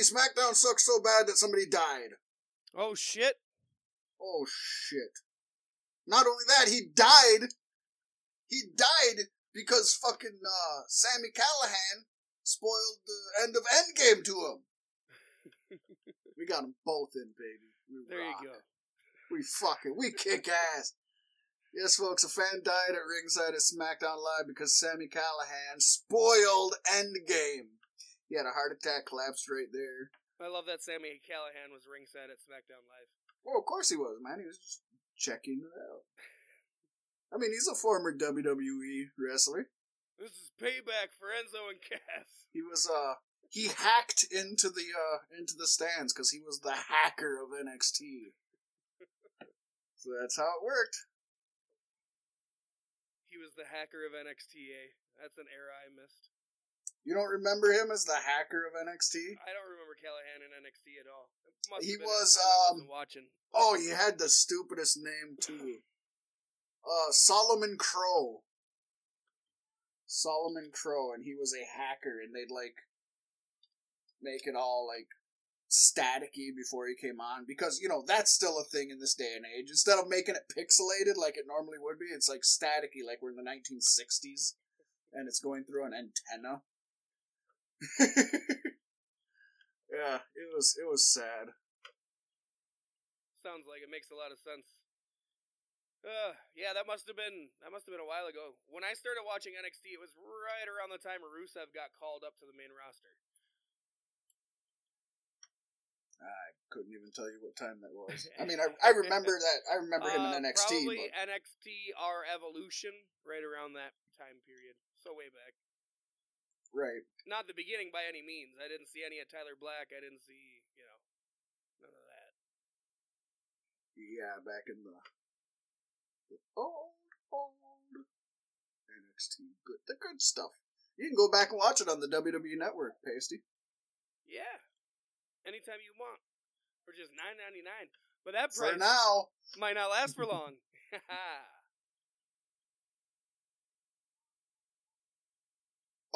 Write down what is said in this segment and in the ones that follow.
SmackDown sucks so bad that somebody died. Oh shit! Oh shit. Not only that, he died. He died because fucking uh, Sami Callihan spoiled the end of Endgame to him. we got them both in, baby. We There rock. you go. We fucking, we kick ass. Yes, folks, a fan died at ringside at SmackDown Live because Sami Callihan spoiled Endgame. He had a heart attack, collapsed right there. I love that Sami Callihan was ringside at SmackDown Live. Well, of course he was, man. He was just checking it out. I mean, he's a former WWE wrestler. This is payback for Enzo and Cass. He was uh he hacked into the uh into the stands because he was the hacker of NXT. so that's how it worked. He was the hacker of NXTA. That's an era I missed. You don't remember him as the hacker of NXT? I don't remember Callihan in NXT at all. He was, at a time I um, watching. Oh, he had the stupidest name too. Uh, Solomon Crowe. Solomon Crowe, and he was a hacker, and they'd like make it all like staticky before he came on because you know that's still a thing in this day and age. Instead of making it pixelated like it normally would be, it's like staticky, like we're in the 1960s, and it's going through an antenna. yeah, it was it was sad. Sounds like it makes a lot of sense. Uh, yeah, that must have been that must have been a while ago. When I started watching NXT, it was right around the time Rusev got called up to the main roster. I couldn't even tell you what time that was. I mean, I, I remember that. I remember him Uh, in NXT. Probably But, NXT R Evolution, right around that time period. So way back. Right. Not the beginning by any means. I didn't see any of Tyler Black. I didn't see, you know, none of that. Yeah, back in the, the old, old NXT. Good, the good stuff. You can go back and watch it on the WWE Network, Pasty. Yeah. Anytime you want. For just nine ninety nine. But that For price now, might not last for long.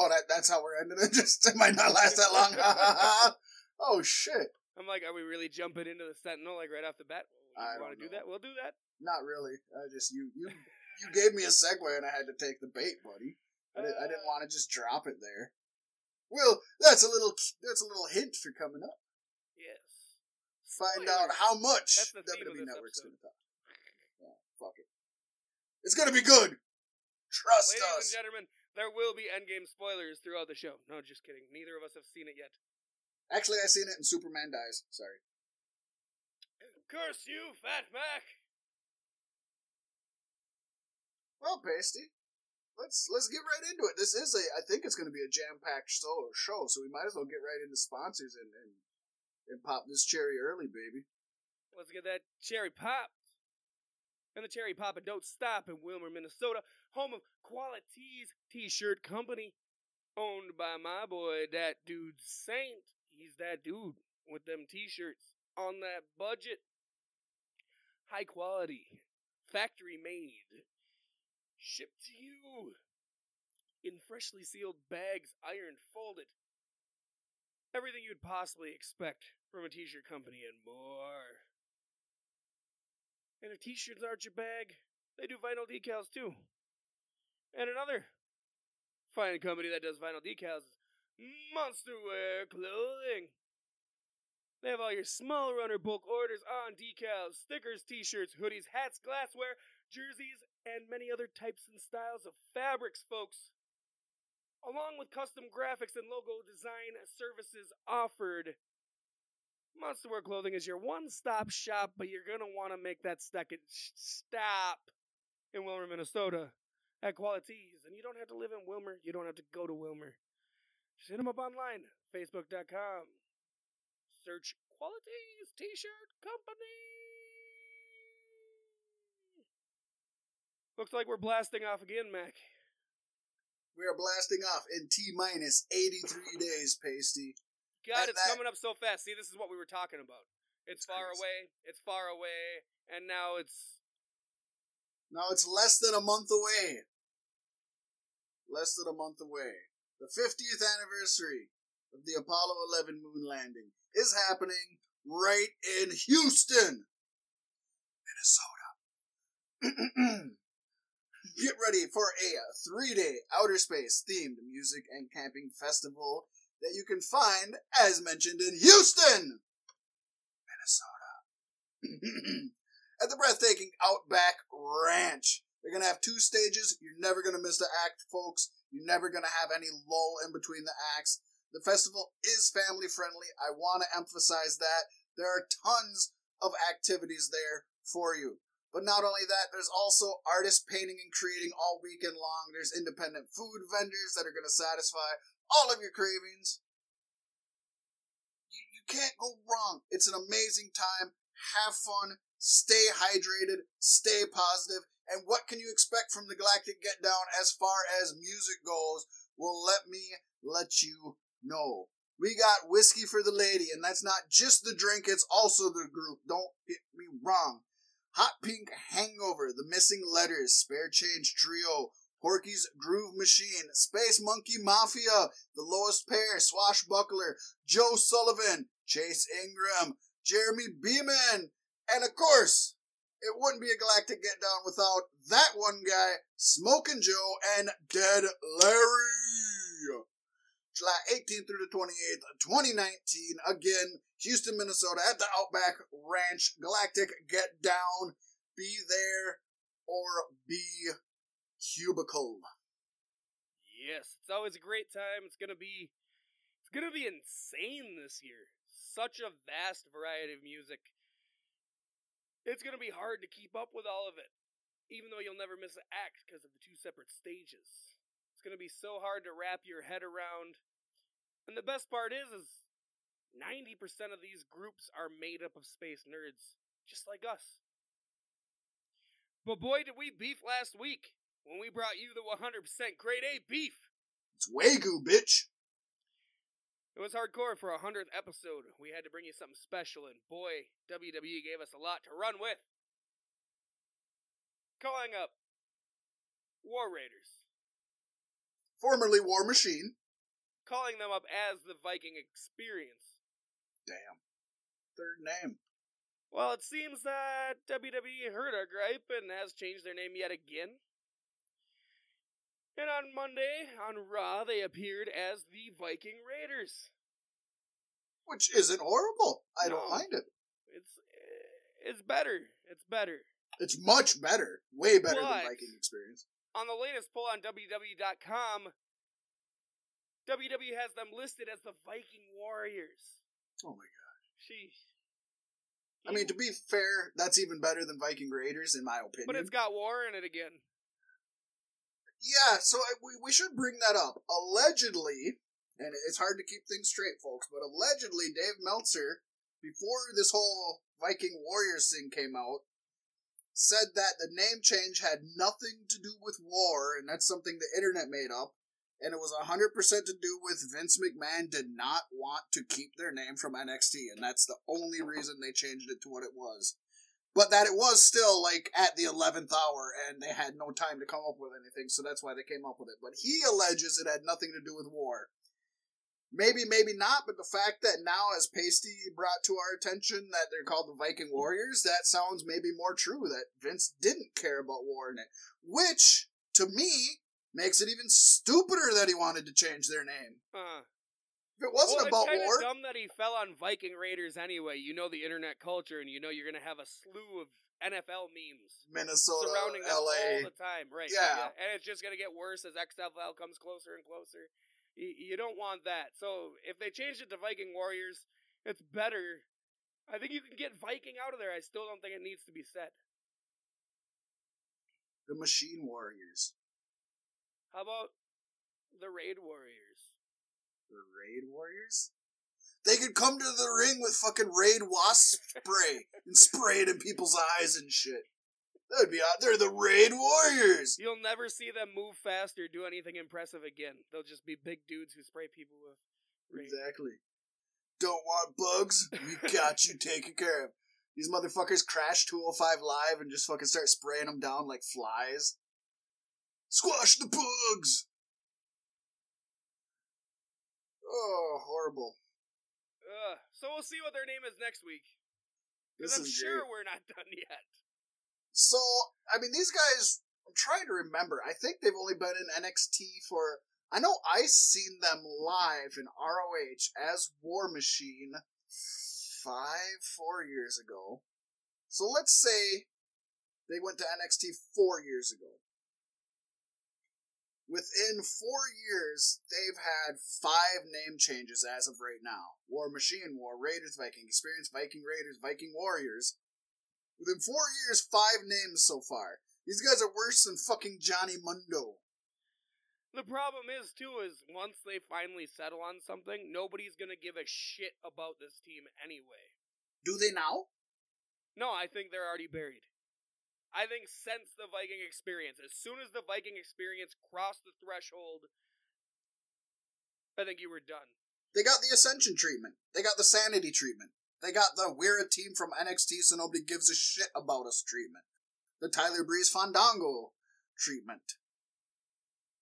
oh, that that's how we're ending it. Just it might not last that long. oh shit! I'm like, are we really jumping into the Sentinel like right off the bat? I You want to don't that? We'll do that. Not really. I just you you you gave me a segue and I had to take the bait, buddy. I didn't, I didn't Uh, want to just drop it there. Well, that's a little that's a little hint for coming up. Yes. Find out how much the WWE Network's going to talk. Yeah, fuck it. It's going to be good. Trust Ladies us. and gentlemen, there will be Endgame spoilers throughout the show. No, just kidding. Neither of us have seen it yet. Actually, I seen it in Superman Dies. Sorry. Curse you, Fat Mac! Well, Pasty, let's let's get right into it. This is a I think it's going to be a jam packed show, show, so we might as well get right into sponsors and and, and pop this cherry early, baby. Let's get that cherry pop. And the cherry pop and don't stop in Willmar, Minnesota, home of Qualities T-shirt company, owned by my boy, that dude Saint. He's that dude with them T-shirts on that budget, high quality, factory made, shipped to you in freshly sealed bags, ironed, folded. Everything you'd possibly expect from a t-shirt company and more. And if t-shirts aren't your bag, they do vinyl decals too. And another fine company that does vinyl decals is Monster Wear Clothing. They have all your small runner bulk orders on decals, stickers, t-shirts, hoodies, hats, glassware, jerseys, and many other types and styles of fabrics, folks. Along with custom graphics and logo design services offered. Monster Wear Clothing is your one-stop shop, but you're gonna want to make that second stop in Willmar, Minnesota, at Qualities. And you don't have to live in Willmar. You don't have to go to Willmar. Just hit them up online, Facebook.com. Search Qualities T-shirt Company. Looks like we're blasting off again, Mac. We are blasting off in T minus 83 days, Pasty. God, And it's that- coming up so fast. See, this is what we were talking about. It's It's far crazy. away. It's far away, and now it's Now it's less than a month away. Less than a month away. The 50th anniversary of the Apollo 11 moon landing is happening right in Houston, Minnesota. Get ready for a three day outer space themed music and camping festival that you can find, as mentioned, in Houston, Minnesota. At the breathtaking Outback Ranch. They're going to have two stages. You're never going to miss the act, folks. You're never going to have any lull in between the acts. The festival is family friendly. I want to emphasize that. There are tons of activities there for you. But not only that, there's also artists painting and creating all weekend long. There's independent food vendors that are going to satisfy all of your cravings. You, you can't go wrong. It's an amazing time. Have fun. Stay hydrated. Stay. And what can you expect from the Galactic Get Down as far as music goes? Well, let me let you know. We got whiskey for the lady, and that's not just the drink, it's also the group. Don't get me wrong. Hot Pink Hangover, The Missing Letters, Spare Change Trio, Porky's Groove Machine, Space Monkey Mafia, The Lowest Pair, Swashbuckler, Joe Sullivan, Chase Ingram, Jeremy Beeman, and of course, it wouldn't be a Galactic Get Down without that one guy, Smoking Joe, and Dead Larry. July 18th through the 28th, 2019. Again, Houston, Minnesota, at the Outback Ranch. Galactic Get Down. Be there or be cubicle. Yes, it's always a great time. It's gonna be, it's gonna be insane this year. Such a vast variety of music. It's gonna be hard to keep up with all of it, even though you'll never miss an act because of the two separate stages. It's gonna be so hard to wrap your head around. And the best part is, is 90% of these groups are made up of space nerds, just like us. But boy, did we beef last week when we brought you the 100% grade A beef. It's Wagyu, bitch. It was hardcore for a 100th episode. We had to bring you something special, and boy, WWE gave us a lot to run with. Calling up War Raiders. Formerly War Machine. Calling them up as the Viking Experience. Damn. Third name. Well, it seems that WWE heard our gripe and has changed their name yet again. And on Monday, on Raw, they appeared as the Viking Raiders. Which isn't horrible. I No. don't mind it. It's it's better. It's better. It's much better. Way better But- than Viking Experience. On the latest poll on WWE.com, WWE has them listed as the Viking Warriors. Oh my god. Sheesh. I mean, to be fair, that's even better than Viking Raiders, in my opinion. but it's got war in it again. Yeah, so I, we, we should bring that up. Allegedly, and it's hard to keep things straight, folks, but allegedly, Dave Meltzer, before this whole Viking Warriors thing came out, said that the name change had nothing to do with war, and that's something the internet made up, and it was 100% to do with Vince McMahon did not want to keep their name from NXT, and that's the only reason they changed it to what it was but that it was still like at the 11th hour and they had no time to come up with anything so that's why they came up with it. But he alleges it had nothing to do with war. Maybe maybe not but the fact that now as pasty brought to our attention that they're called the viking warriors that sounds maybe more true that vince didn't care about war in it which to me makes it even stupider that he wanted to change their name. Uh, if it wasn't well, about it's war dumb that he fell on Viking Raiders anyway. You know the internet culture, and you know you're gonna have a slew of NFL memes minnesota surrounding la all the time, right? Yeah. and it's just gonna get worse as XFL comes closer and closer. You, you don't want that. So if they changed it to Viking Warriors, it's better. I think you can get Viking out of there. I still don't think it needs to be said. the machine warriors How about the Raid Warriors? The Raid Warriors? They could come to the ring with fucking Raid Wasp spray and spray it in people's eyes and shit. That would be odd. They're the Raid Warriors. You'll never see them move fast or do anything impressive again. They'll just be big dudes who spray people with Raid. Exactly. Don't want bugs? We got you taken care of. These motherfuckers crash 205 live and just fucking start spraying them down like flies. Squash the bugs! Oh, horrible. Ugh. So we'll see what their name is next week. Because I'm sure great. we're not done yet. So, I mean, these guys, I'm trying to remember. I think they've only been in NXT for. I know I seen them live in ROH as War Machine five, four years ago. So let's say they went to NXT four years ago. Within four years, they've had five name changes as of right now War Machine, War Raiders, Viking Experience, Viking Raiders, Viking Warriors. Within four years, five names so far. These guys are worse than fucking Johnny Mundo. The problem is too is once they finally settle on something, nobody's gonna give a shit about this team anyway. Do they now? No, I think they're already buried. I think since the Viking experience, as soon as the Viking experience crossed the threshold, I think you were done. They got the Ascension treatment. They got the Sanity treatment. They got the We're a team from NXT so nobody gives a shit about us treatment. The Tyler Breeze Fandango treatment.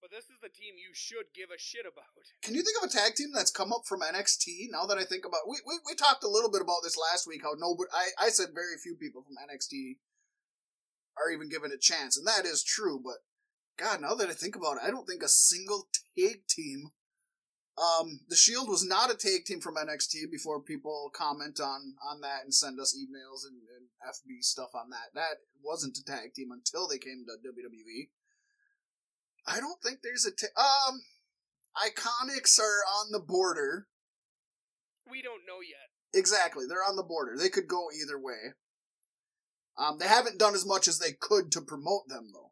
But this is the team you should give a shit about. Can you think of a tag team that's come up from NXT? Now that I think about, we we, we talked a little bit about this last week. How nobody, I I said very few people from NXT are even given a chance, and that is true. But God, now that I think about it, I don't think a single tag team. Um, the Shield was not a tag team from NXT. Before people comment on on that and send us emails and, and FB stuff on that, that wasn't a tag team until they came to WWE. I don't think there's a ta- um. Iconics are on the border. We don't know yet. Exactly, they're on the border. They could go either way. Um, they haven't done as much as they could to promote them, though.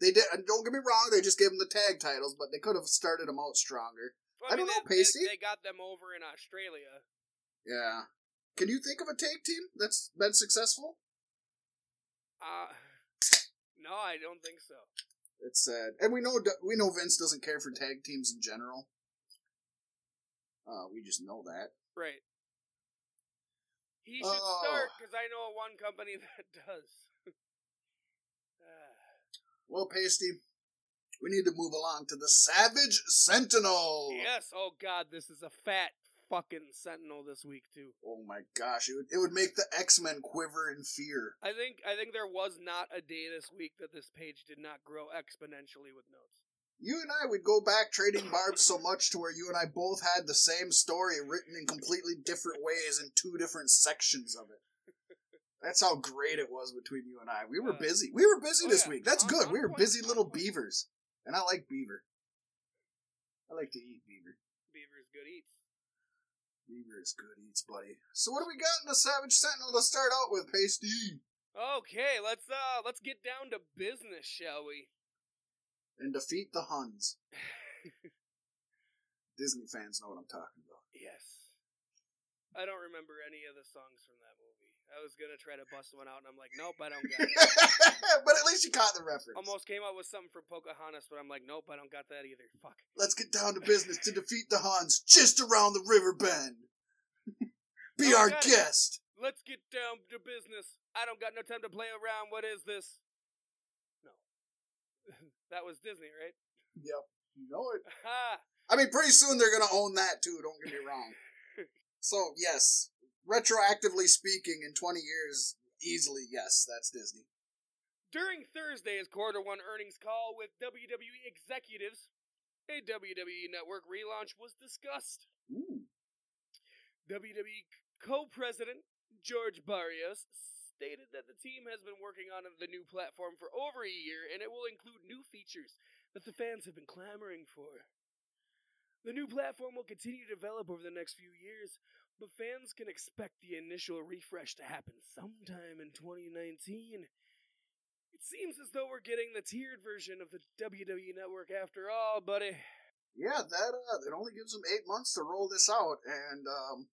They did. and Don't get me wrong; they just gave them the tag titles, but they could have started them out stronger. Well, I don't know, they, Pasty. They, they got them over in Australia. Yeah. Can you think of a tag team that's been successful? Uh, no, I don't think so. It's sad, and we know we know Vince doesn't care for tag teams in general. Uh, we just know that. Right. He should Oh. start because I know one company that does. Well, Pasty, we need to move along to the Savage Sentinel. yes. Oh God, this is a fat fucking sentinel this week too. Oh my gosh, it would, it would make the X Men quiver in fear. I think I think there was not a day this week that this page did not grow exponentially with notes. You and I would go back trading barbs so much to where you and I both had the same story written in completely different ways in two different sections of it. That's how great it was between you and I. We were Uh, busy. We were busy oh this yeah, week. That's on- good. on We were point, busy little point. beavers. And I like beaver. I like to eat beaver. Beaver is good eats. Beaver is good eats, buddy. So what do we got in the Savage Sentinel to start out with, Pasty? Okay, let's uh let's get down to business, shall we? And defeat the Huns. Disney fans know what I'm talking about. Yes. I don't remember any of the songs from that movie. I was gonna try to bust one out, and I'm like, nope, I don't got it. but at least you caught the reference. Almost came up with something for Pocahontas, but I'm like, nope, I don't got that either. Fuck. Let's get down to business to defeat the Huns just around the river bend. Be Oh, our got it. guest. Let's get down to business. I don't got no time to play around. What is this? That was Disney, right? Yep, you know it. I mean, pretty soon they're gonna own that too. Don't get me wrong. so yes, retroactively speaking, in 20 years, easily yes, that's Disney. During Thursday's quarter one earnings call with WWE executives, a WWE Network relaunch was discussed. Ooh. WWE co president George Barrios stated that the team has been working on the new platform for over a year and it will include new features that the fans have been clamoring for. The new platform will continue to develop over the next few years, but fans can expect the initial refresh to happen sometime in 2019. It seems as though we're getting the tiered version of the WWE Network after all, buddy. Yeah, that uh, it only gives them eight months to roll this out, and um,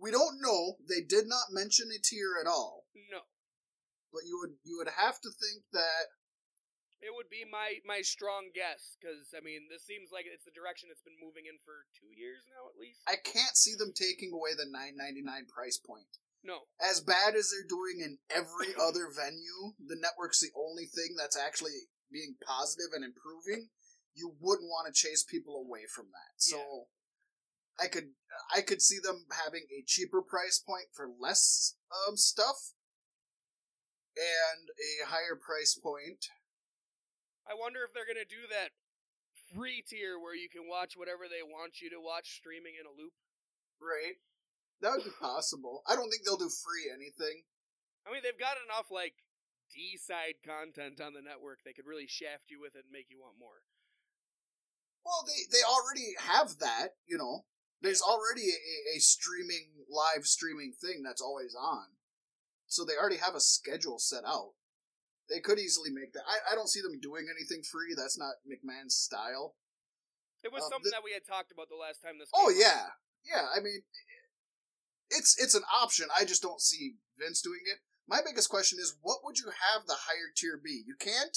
we don't know. They did not mention a tier at all, No. but you would you would have to think that It would be my my strong guess because I mean this seems like it's the direction it's been moving in for two years now at least. I can't see them taking away the nine ninety nine price point. No, As bad as they're doing in every other venue, the network's the only thing that's actually being positive and improving. You wouldn't want to chase people away from that. So I could I could see them having a cheaper price point for less um stuff and a higher price point. I wonder if they're gonna do that free tier where you can watch whatever they want you to watch streaming in a loop. Right. That would be possible. I don't think they'll do free anything. I mean, they've got enough like D side content on the network. They could really shaft you with it and make you want more. Well, they they already have that, you know. There's already a, a streaming live streaming thing that's always on. So they already have a schedule set out. They could easily make that. I, I don't see them doing anything free. That's not McMahon's style. It was Um, something the- that we had talked about the last time this. Oh yeah, yeah. I mean, it's it's an option. I just don't see Vince doing it. My biggest question is, what would you have the higher tier be? You can't.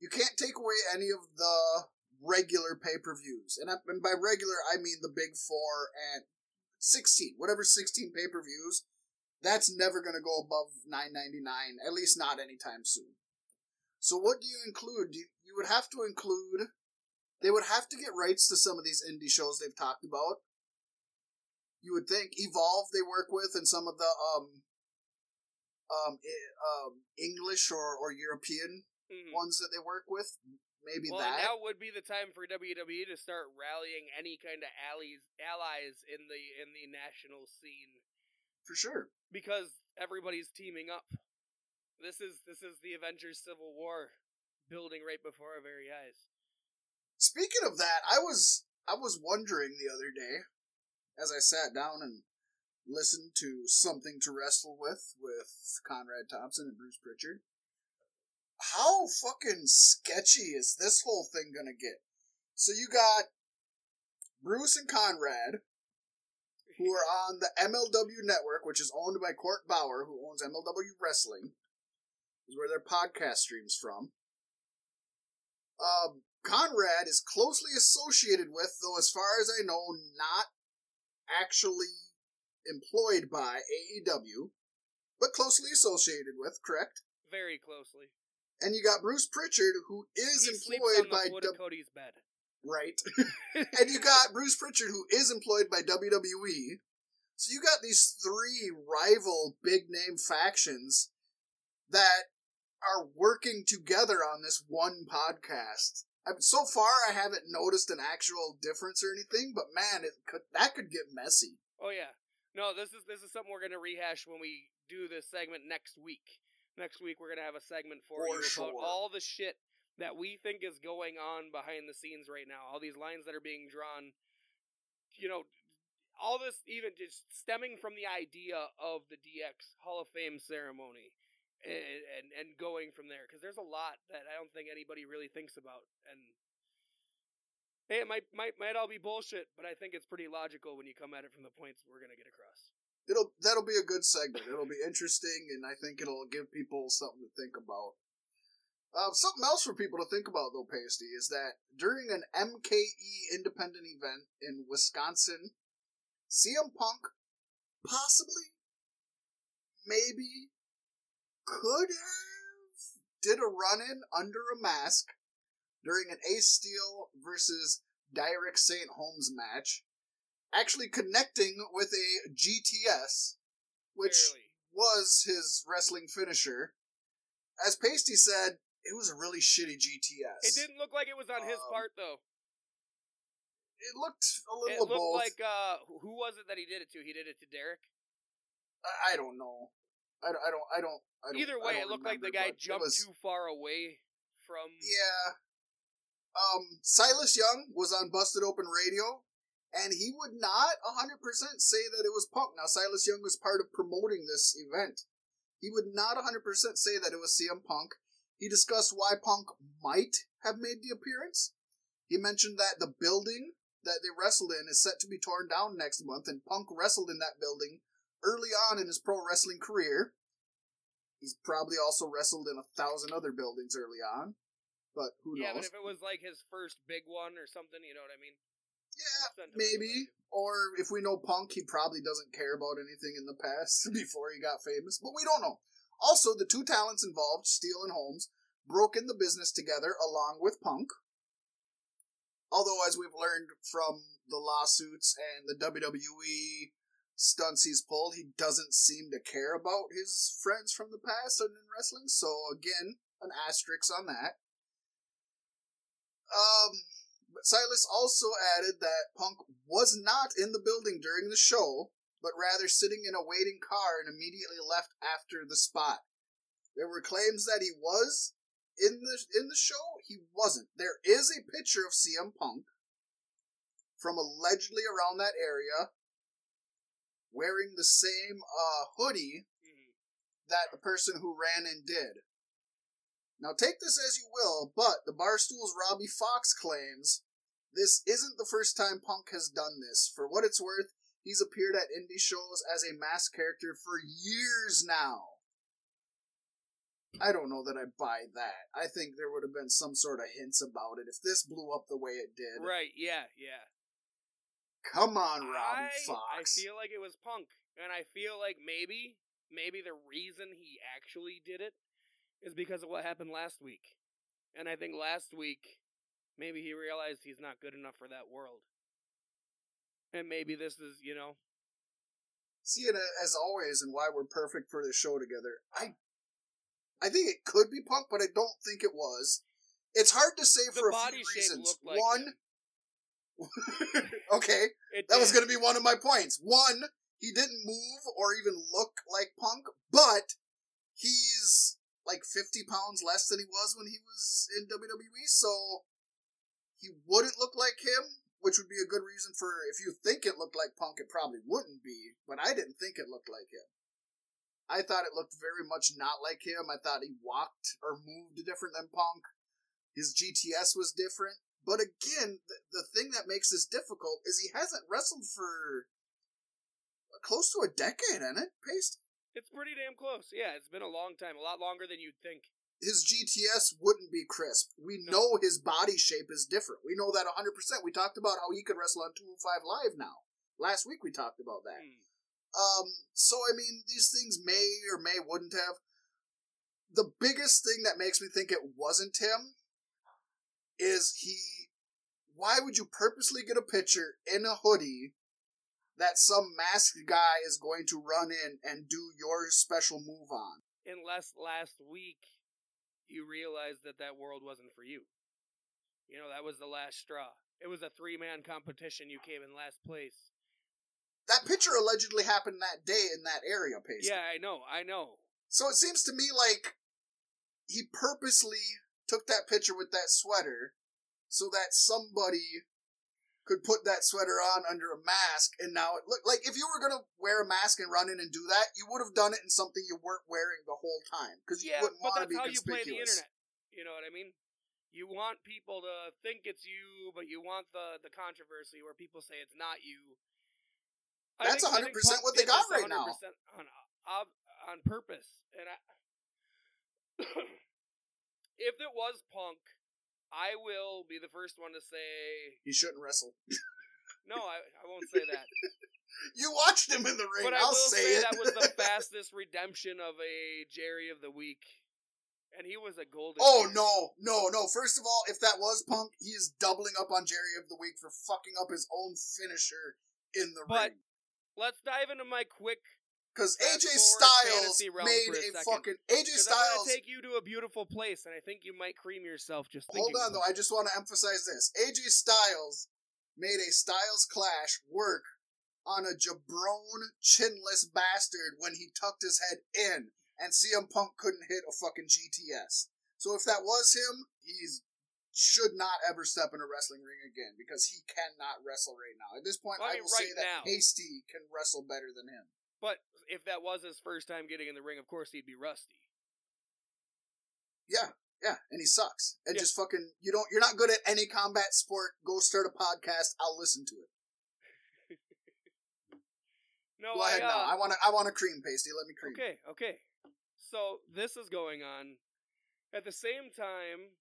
You can't take away any of the regular pay per views, and, and by regular I mean the big four and sixteen, whatever sixteen pay per views. That's never going to go above nine ninety nine, at least not anytime soon. So what do you include? You, you would have to include they would have to get rights to some of these indie shows they've talked about. You would think Evolve they work with and some of the um um, um English or, or European Mhm. ones that they work with. Maybe Well, that. now would be the time for WWE to start rallying any kind of allies allies in the in the national scene for sure. because everybody's teaming up. This is this is the Avengers Civil War building right before our very eyes. Speaking of that, I was I was wondering the other day as I sat down and listened to something to wrestle with with Conrad Thompson and Bruce Prichard. How fucking sketchy is this whole thing gonna get? So you got Bruce and Conrad, who are on the MLW network, which is owned by Court Bauer, who owns MLW Wrestling, is where their podcast streams from. Um, Conrad is closely associated with, though as far as I know, not actually employed by AEW, but closely associated with, correct? Very closely. And you got Bruce Prichard, who is he employed by W- Cody's bed. right, and you got Bruce Prichard, who is employed by WWE. So you got these three rival big name factions that are working together on this one podcast. I mean, so far, I haven't noticed an actual difference or anything, but man, it could that could get messy. Oh yeah. No, this is this is something we're gonna rehash when we do this segment next week. Next week we're gonna have a segment for, For you sure. about all the shit that we think is going on behind the scenes right now. All these lines that are being drawn. You know, all this even just stemming from the idea of the DX Hall of Fame ceremony. And, and and going from there because there's a lot that I don't think anybody really thinks about and hey it might might might all be bullshit but I think it's pretty logical when you come at it from the points we're gonna get across. It'll that'll be a good segment. It'll be interesting, and I think it'll give people something to think about. Um, something else for people to think about, though, Pasty, is that during an MKE independent event in Wisconsin, CM Punk possibly, maybe, could have did a run in under a mask during an Ace Steel versus Derek St. Holmes match, actually connecting with a GTS, which Barely. was his wrestling finisher. As Pasty said, it was a really shitty GTS. It didn't look like it was on his Um, part though. It looked a little of looked both. like uh, who was it that he did it to? He did it to Derek. I, I don't know. I, don't- I don't. I don't. I don't Either way, don't it looked like the guy jumped was- too far away from. Yeah. Um, Silas Young was on Busted Open Radio, and he would not 100% say that it was Punk. Now, Silas Young was part of promoting this event. He would not 100% say that it was CM Punk. He discussed why Punk might have made the appearance. He mentioned that the building that they wrestled in is set to be torn down next month, and Punk wrestled in that building early on in his pro wrestling career. He's probably also wrestled in a thousand other buildings early on, but who yeah, knows? Yeah, but if it was like his first big one or something, you know what I mean? Yeah, maybe. Or if we know Punk, he probably doesn't care about anything in the past before he got famous, but we don't know. Also, the two talents involved, Steel and Holmes, broke in the business together along with Punk. Although, as we've learned from the lawsuits and the WWE stunts he's pulled, he doesn't seem to care about his friends from the past and in wrestling. So again, an asterisk on that. Um, Silas also added that Punk was not in the building during the show, but rather sitting in a waiting car and immediately left after the spot. There were claims that he was in the in the show. He wasn't. There is a picture of CM Punk from allegedly around that area wearing the same uh, hoodie Mhm. that the person who ran in did. Now take this as you will, but the Barstool's Robbie Fox claims this isn't the first time Punk has done this. For what it's worth, he's appeared at indie shows as a masked character for years now. I don't know that I buy that. I think there would have been some sort of hints about it if this blew up the way it did. Right, yeah, yeah. Come on, Rob Fox. I feel like it was Punk, and I feel like maybe, maybe the reason he actually did it is because of what happened last week. And I think last week, maybe he realized he's not good enough for that world. And maybe this is, you know, See it uh, as always, and why we're perfect for this show together. I, I think it could be Punk, but I don't think it was. It's hard to say the for a few reasons. like One, okay, It that was going to be one of my points. One, he didn't move or even look like Punk, but he's like 50 pounds less than he was when he was in WWE, so he wouldn't look like him, which would be a good reason for if you think it looked like Punk, it probably wouldn't be, but I didn't think it looked like him. I thought it looked very much not like him. I thought he walked or moved different than Punk. His GTS was different. But again, the, the thing that makes this difficult is he hasn't wrestled for close to a decade, hasn't it, Paste? It's pretty damn close. Yeah, it's been a long time, a lot longer than you'd think. His GTS wouldn't be crisp. We No. know his body shape is different. We know that 100%. We talked about how he could wrestle on 205 Live now. Last week we talked about that. Hmm. Um, so I mean, these things may or may wouldn't have. The biggest thing that makes me think it wasn't him is he. Why would you purposely get a picture in a hoodie that some masked guy is going to run in and do your special move on? Unless last week you realized that that world wasn't for you. You know, that was the last straw. It was a three man competition. You came in last place. That picture allegedly happened that day in that area, Pace. Yeah, I know, I know. So it seems to me like he purposely took that picture with that sweater so that somebody could put that sweater on under a mask and now it look like if you were gonna wear a mask and run in and do that, you would have done it in something you weren't wearing the whole time because you Yeah, wouldn't but want to that's be how you play the internet. You know what I mean? You want people to think it's you, but you want the the controversy where people say it's not you. I That's think- 100% what they got right now. 100% on on, on purpose, and I. if it was Punk, I will be the first one to say He shouldn't wrestle. no. I, I won't say that. You watched him in the ring. But I I'll say, say it. that was the fastest redemption of a Jerry of the Week. And he was a golden. Oh no, no, no! First of all, if that was Punk, he is doubling up on Jerry of the Week for fucking up his own finisher in the But- ring. Let's dive into my quick. Because AJ Styles made a a fucking AJ Styles. take you to a beautiful place, and I think you might cream yourself just Hold on though, I just want to emphasize this: AJ Styles made a Styles Clash work on a jabron chinless bastard when he tucked his head in, and CM Punk couldn't hit a fucking GTS. So if that was him, he's should not ever step in a wrestling ring again because he cannot wrestle right now. At this point, I I, mean, will say that now. Hasty can wrestle better than him. But if that was his first time getting in the ring, of course he'd be rusty. Yeah, yeah, and he sucks. And Yeah. just fucking you don't you're not good at any combat sport. Go start a podcast. I'll listen to it. No, Go ahead I, now. uh, I want to. I want a cream pasty. Let me cream. Okay, okay. So this is going on. At the same time,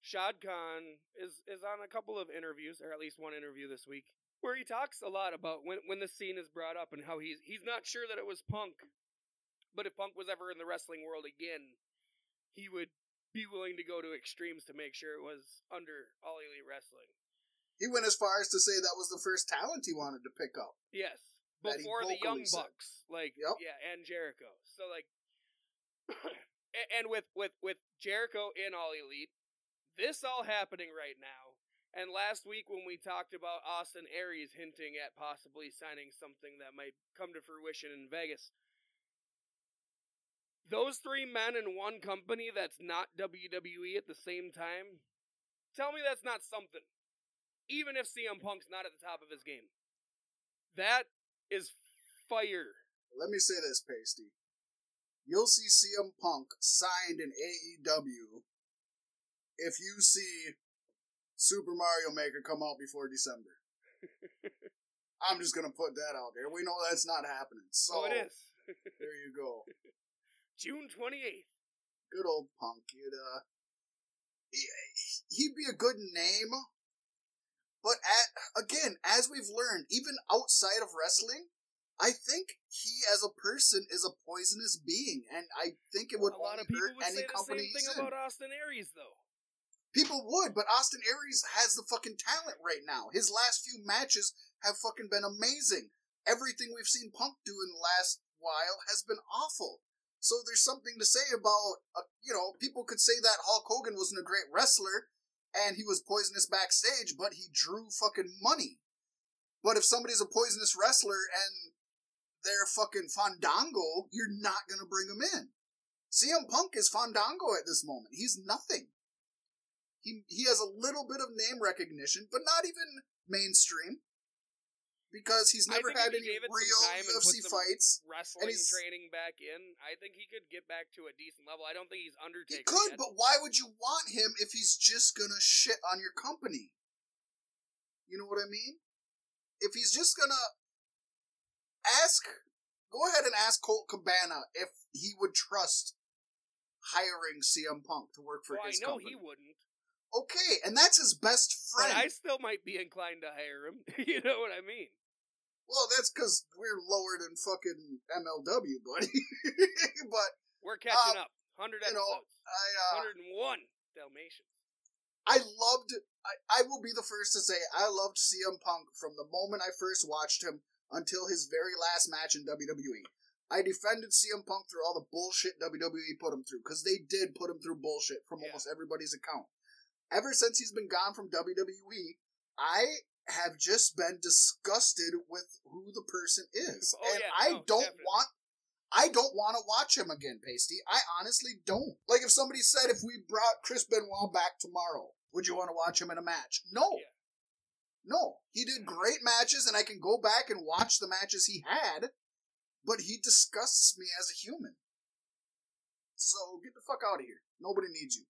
Shad Khan is is on a couple of interviews, or at least one interview this week, where he talks a lot about when when the scene is brought up and how he's he's not sure that it was Punk, but if Punk was ever in the wrestling world again, he would be willing to go to extremes to make sure it was under All Elite Wrestling. He went as far as to say that was the first talent he wanted to pick up. Yes, before the Young said. Bucks, like Yep. yeah, and Jericho. So like, and with with with Jericho in All Elite, this all happening right now. And last week when we talked about Austin Aries hinting at possibly signing something that might come to fruition in Vegas. Those three men in one company that's not WWE at the same time, tell me that's not something. Even if CM Punk's not at the top of his game. That is fire. Let me say this, Pasty. You'll see CM Punk signed in AEW if you see Super Mario Maker come out before December. I'm just gonna put that out there. We know that's not happening. So oh, it is. there you go. June 28th. Good old Punk. Uh, he- he'd be a good name, but at, again, as we've learned, even outside of wrestling, I think he as a person is a poisonous being, and I think it would a lot of people would any say the same thing about Austin Aries, though. People would, but Austin Aries has the fucking talent right now. His last few matches have fucking been amazing. Everything we've seen Punk do in the last while has been awful. So there's something to say about, uh, you know, people could say that Hulk Hogan wasn't a great wrestler and he was poisonous backstage, but he drew fucking money. But if somebody's a poisonous wrestler and they're fucking Fandango, you're not gonna bring them in. CM Punk is Fandango at this moment. He's nothing. He he has a little bit of name recognition, but not even mainstream. Because he's never had any gave it some real time and UFC fights. Wrestling he's- training back in, I think he could get back to a decent level. I don't think he's Undertaker. He could, yet. but why would you want him if he's just gonna shit on your company? You know what I mean? If he's just gonna ask, go ahead and ask Colt Cabana if he would trust hiring CM Punk to work for well, I his know company. he wouldn't, Okay, and that's his best but friend. I still might be inclined to hire him. you know what I mean? Well, that's because we're lower than fucking MLW, buddy. but We're catching Uh, up. 100 you know, episodes. I, uh, 101 Dalmatians. I loved. I, I will be the first to say I loved CM Punk from the moment I first watched him until his very last match in WWE. I defended CM Punk through all the bullshit WWE put him through because they did put him through bullshit from Yeah. almost everybody's account. Ever since he's been gone from WWE, I have just been disgusted with who the person is, Oh, and yeah, I no, don't definitely. want. I don't want to watch him again, Pasty. I honestly don't. Like if somebody said if we brought Chris Benoit back tomorrow, would you want to watch him in a match? No. Yeah. No. He did mm. great matches and I can go back and watch the matches he had, but he disgusts me as a human. So get the fuck out of here. Nobody needs you.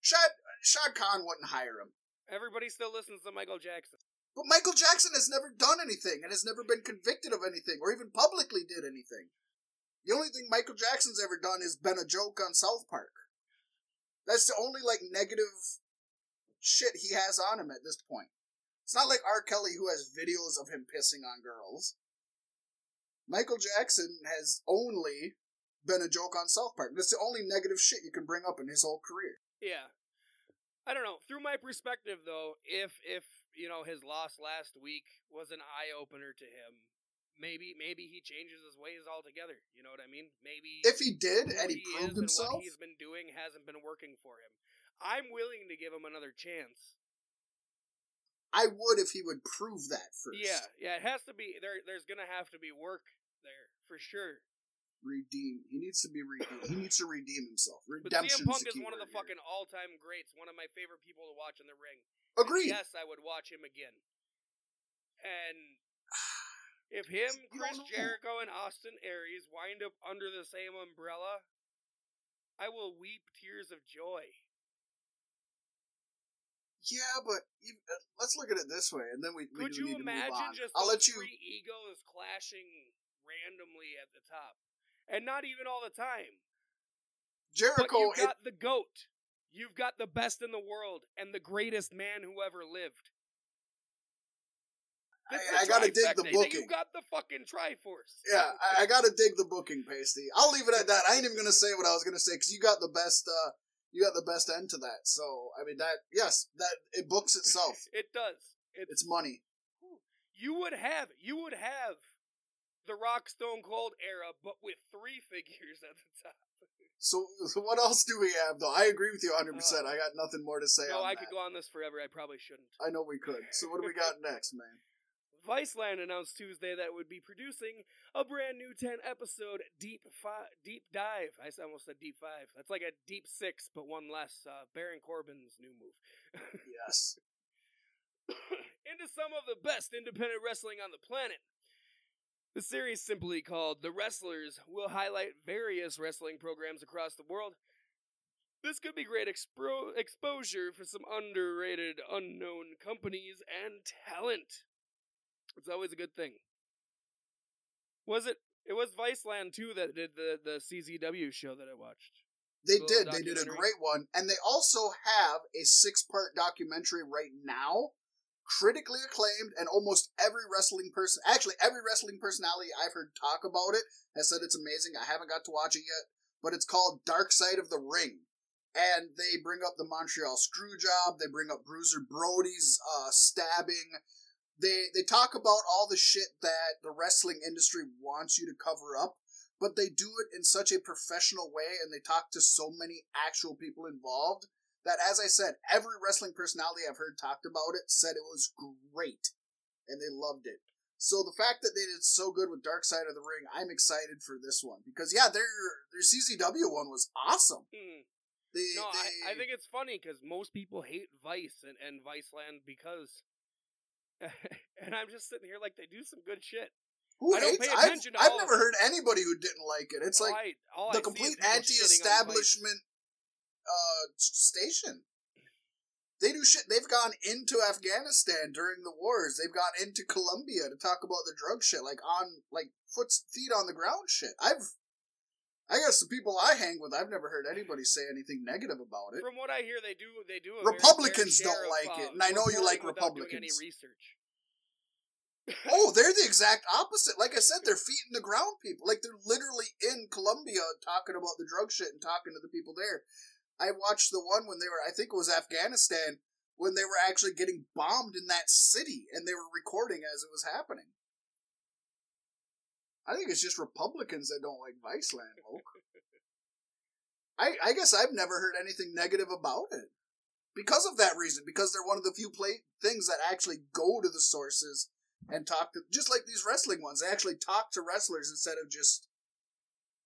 Shad Shad Khan wouldn't hire him. Everybody still listens to Michael Jackson. But Michael Jackson has never done anything and has never been convicted of anything or even publicly did anything. The only thing Michael Jackson's ever done is been a joke on South Park. That's the only like negative shit he has on him at this point. It's not like R. Kelly who has videos of him pissing on girls. Michael Jackson has only been a joke on South Park. That's the only negative shit you can bring up in his whole career. Yeah. I don't know. Through my perspective though, if if, you know, his loss last week was an eye opener to him, maybe maybe he changes his ways altogether. You know what I mean? Maybe If he did and he is proved himself, what he's been doing hasn't been working for him. I'm willing to give him another chance. I would if he would prove that first. Yeah, yeah, it has to be there there's gonna have to be work there, for sure. Redeem. He needs to be redeemed. He needs to redeem himself. But Redemption CM Punk is, one of the word fucking all time greats, one of my favorite people to watch in the ring. here. Agreed. Yes, I would watch him again. And if him, Chris. Jericho, and Austin Aries wind up under the same umbrella, I will weep tears of joy. Yeah, but you, uh, let's look at it this way, and then we, we Could you need to move imagine just I'll let you. three egos clashing randomly at the top? And not even all the time. But Jericho. you've It, got the GOAT. You've got the best in the world and the greatest man who ever lived. I- I gotta dig the booking. You got the fucking Triforce. yeah, I, I gotta dig the booking, Pasty. I'll leave it at that. I ain't even gonna say what I was gonna say because you got the best. uh You got the best end to that. So I mean that. Yes, that it books itself. It does. It's money. you would have you would have the Rock Stone Cold era, but with three figures at the top. So, so what else do we have though? I agree with you 100. percent Uh, I got nothing more to say no, I that. could go on this forever. I probably shouldn't. I know we could. So what do we got next, man? Viceland announced Tuesday that it would be producing a brand new 10 episode deep fi- deep dive. I almost said deep five. That's like a deep six, but one less. Uh, Baron Corbin's new move. Yes. Into some of the best independent wrestling on the planet. The series, simply called The Wrestlers, will highlight various wrestling programs across the world. This could be great expro- exposure for some underrated, unknown companies and talent. It's always a good thing. Was it? It was Viceland too that did the the CZW show that I watched. They did. They did a great one, and they also have a six-part documentary right now, critically acclaimed, and almost every wrestling person, actually every wrestling personality I've heard talk about it, has said it's amazing. I haven't got to watch it yet, but it's called Dark Side of the Ring, and they bring up the Montreal Screwjob. They bring up Bruiser Brody's uh, stabbing. They they talk about all the shit that the wrestling industry wants you to cover up but they do it in such a professional way and they talk to so many actual people involved that as I said, every wrestling personality I've heard talked about it said it was great and they loved it. So the fact that they did so good with Dark Side of the Ring, I'm excited for this one because yeah, their their CZW one was awesome. Hmm. They, No, they, I, I think it's funny because most people hate Vice and, and Viceland because. and I'm just sitting here like they do some good shit. who I don't hates- pay I've, to I've never heard anybody who didn't like it. It's All like I, the I complete people shitting on Vice. anti-establishment uh, station. They do shit. They've gone into Afghanistan during the wars. They've gone into Colombia to talk about the drug shit, like on like foot feet on the ground shit. I've, I guess the people I hang with, I've never heard anybody say anything negative about it. From what I hear, they do. They do. A very Republicans don't share of, like it, uh, and I know you like Republicans. Any research? Oh, they're the exact opposite. Like I said, they're feet in the ground people. Like they're literally in Colombia talking about the drug shit and talking to the people there. I watched the one when they were, I think it was Afghanistan, when they were actually getting bombed in that city and they were recording as it was happening. I think it's just Republicans that don't like Viceland, Oak. I, I guess I've never heard anything negative about it. Because of that reason, because they're one of the few play- things that actually go to the sources and talk to just like these wrestling ones. They actually talk to wrestlers instead of just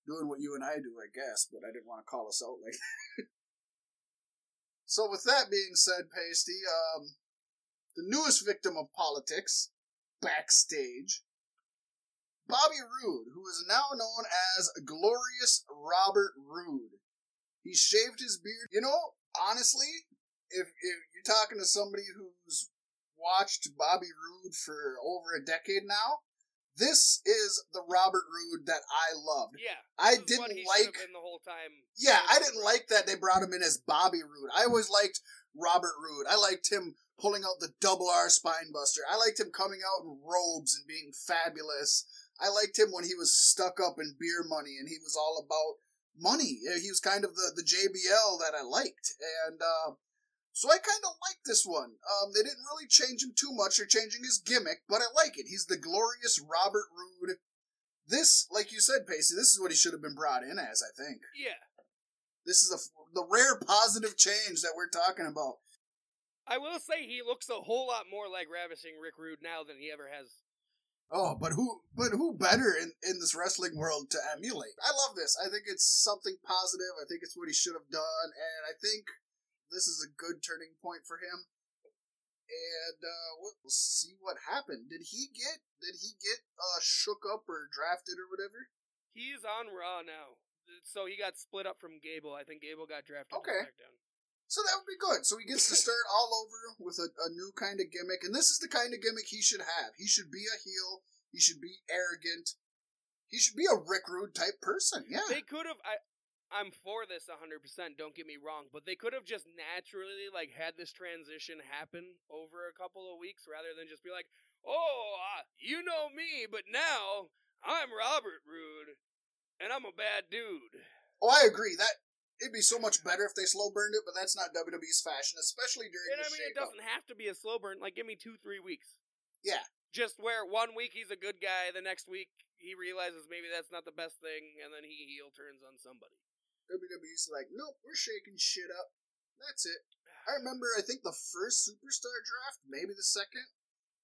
doing what you and I do, I guess. But I didn't want to call us out like. so with that being said, Pasty, um, the newest victim of politics, backstage, Bobby Roode, who is now known as Glorious Robert Roode. He shaved his beard. You know, honestly, if, if you're talking to somebody who's watched Bobby Roode for over a decade now. This is the Robert Roode that I loved. Yeah, I this is what didn't like. the whole time. Yeah, I didn't like that they brought him in as Bobby Roode. I always liked Robert Roode. I liked him pulling out the double R spine buster. I liked him coming out in robes and being fabulous. I liked him when he was stuck up in beer money and he was all about money. He was kind of the, the JBL that I liked. And uh, so I kind of like this one. Um, they didn't really change him too much. They're changing his gimmick, but I like it. He's the glorious Robert Roode. This, like you said, Pacey, this is what he should have been brought in as, I think. Yeah, This is a, the rare positive change that we're talking about. I will say he looks a whole lot more like ravishing Rick Rude now than he ever has. Oh, but who, but who better in, in this wrestling world to emulate? I love this. I think it's something positive. I think it's what he should have done, and I think this is a good turning point for him. And uh, we'll see what happened. Did he get? Did he get uh, shook up or drafted or whatever? He's on Raw now, so he got split up from Gable. I think Gable got drafted Okay. So that would be good. So he gets to start all over with a, a new kind of gimmick, and this is the kind of gimmick he should have. He should be a heel. He should be arrogant. He should be a Rick Rude type person. Yeah. They could have. I, I'm for this 100%. Don't get me wrong, but they could have just naturally like had this transition happen over a couple of weeks rather than just be like, "Oh, uh, you know me, but now I'm Robert Rude and I'm a bad dude." Oh, I agree. That it'd be so much better if they slow burned it, but that's not WWE's fashion, especially during And the I mean, it doesn't have to be a slow burn. Like, give me two, three weeks. Yeah. Just where one week he's a good guy, the next week he realizes maybe that's not the best thing, and then he heel turns on somebody. WWE's like, nope, we're shaking shit up. That's it. I remember, I think the first Superstar draft, maybe the second,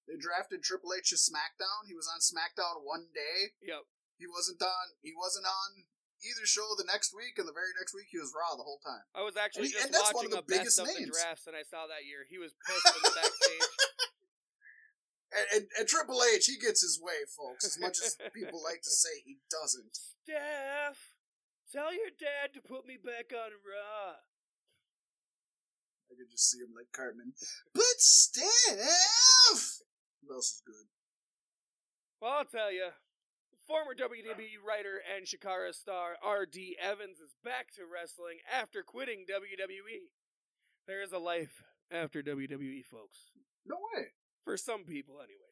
they drafted Triple H to SmackDown. He was on SmackDown one day. Yep. He wasn't on. He wasn't on either show the next week, and the very next week he was Raw the whole time. I was actually And he- just and that's one watching of the a best biggest of the names. drafts, and I saw that year. He was pissed in the backstage. And, and, and Triple H, he gets his way, folks. As much as people like to say he doesn't. Steph, tell your dad to put me back on Raw. I could just see him like Cartman. But Steph! Who else is good? Well, I'll tell you. Former WWE writer and Shakara star R.D. Evans is back to wrestling after quitting WWE. There is a life after WWE, folks. No way. For some people, anyways.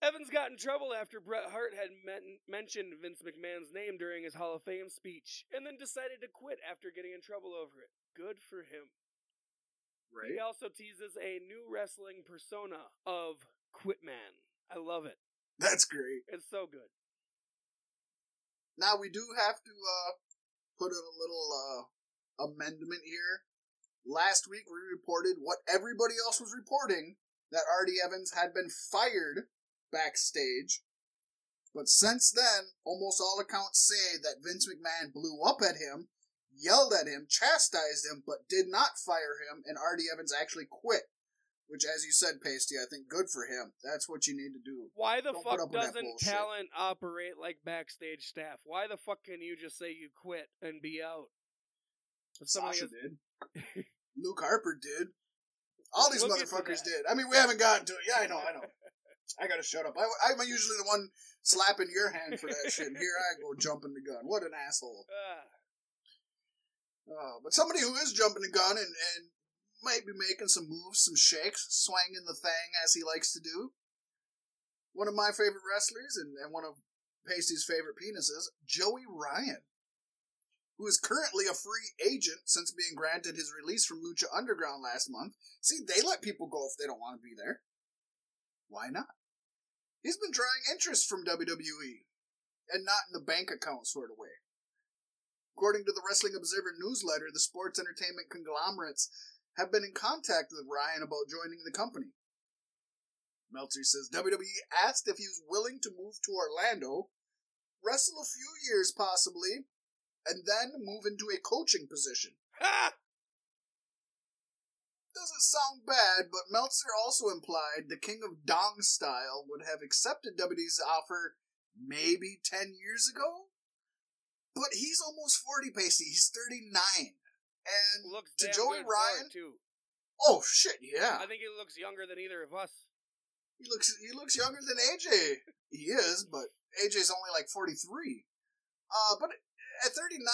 Evans got in trouble after Bret Hart had men- mentioned Vince McMahon's name during his Hall of Fame speech, and then decided to quit after getting in trouble over it. Good for him. Right? He also teases a new wrestling persona of Quitman. I love it. That's great. It's so good. Now we do have to uh, put in a little uh, amendment here. Last week we reported what everybody else was reporting that R.D. Evans had been fired backstage. But since then, almost all accounts say that Vince McMahon blew up at him, yelled at him, chastised him, but did not fire him, and R.D. Evans actually quit. Which, as you said, Pasty, I think good for him. That's what you need to do. Why the Don't fuck up doesn't talent operate like backstage staff? Why the fuck can you just say you quit and be out? If somebody Sasha is- did. Luke Harper did. All these We'll get to motherfuckers did. I mean, we haven't gotten to it. Yeah, I know, I know. I gotta shut up. I, I'm usually the one slapping your hand for that shit. And here I go jumping the gun. What an asshole. Uh, but somebody who is jumping the gun and, and might be making some moves, some shakes, swinging the thing as he likes to do. One of my favorite wrestlers and, and one of Pasty's favorite penises, Joey Ryan, who is currently a free agent since being granted his release from Lucha Underground last month. See, they let people go if they don't want to be there. Why not? He's been drawing interest from WWE, and not in the bank account sort of way. According to the Wrestling Observer newsletter, the sports entertainment conglomerates have been in contact with Ryan about joining the company. Meltzer says WWE asked if he was willing to move to Orlando, wrestle a few years possibly, and then move into a coaching position. ha! Doesn't sound bad, but Meltzer also implied the King of Dong style would have accepted WWE's offer maybe 10 years ago? But he's almost 40, Pacey. He's 39. And Looks to Joey Ryan, too. oh shit, yeah. I think he looks younger than either of us. He looks he looks younger than AJ. He is, but AJ's only like 43. Uh, but at 39,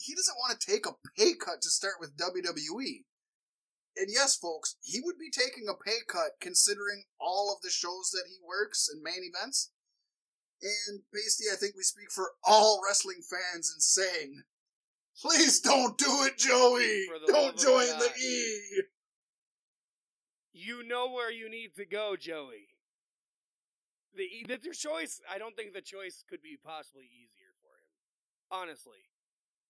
he doesn't want to take a pay cut to start with WWE. And yes, folks, he would be taking a pay cut considering all of the shows that he works and main events. And Pasty, I think we speak for all wrestling fans in saying, please don't do it, Joey. For the love Don't join the E. You know where you need to go, Joey. The, e- the, the choice, I don't think the choice could be possibly easier for him. Honestly.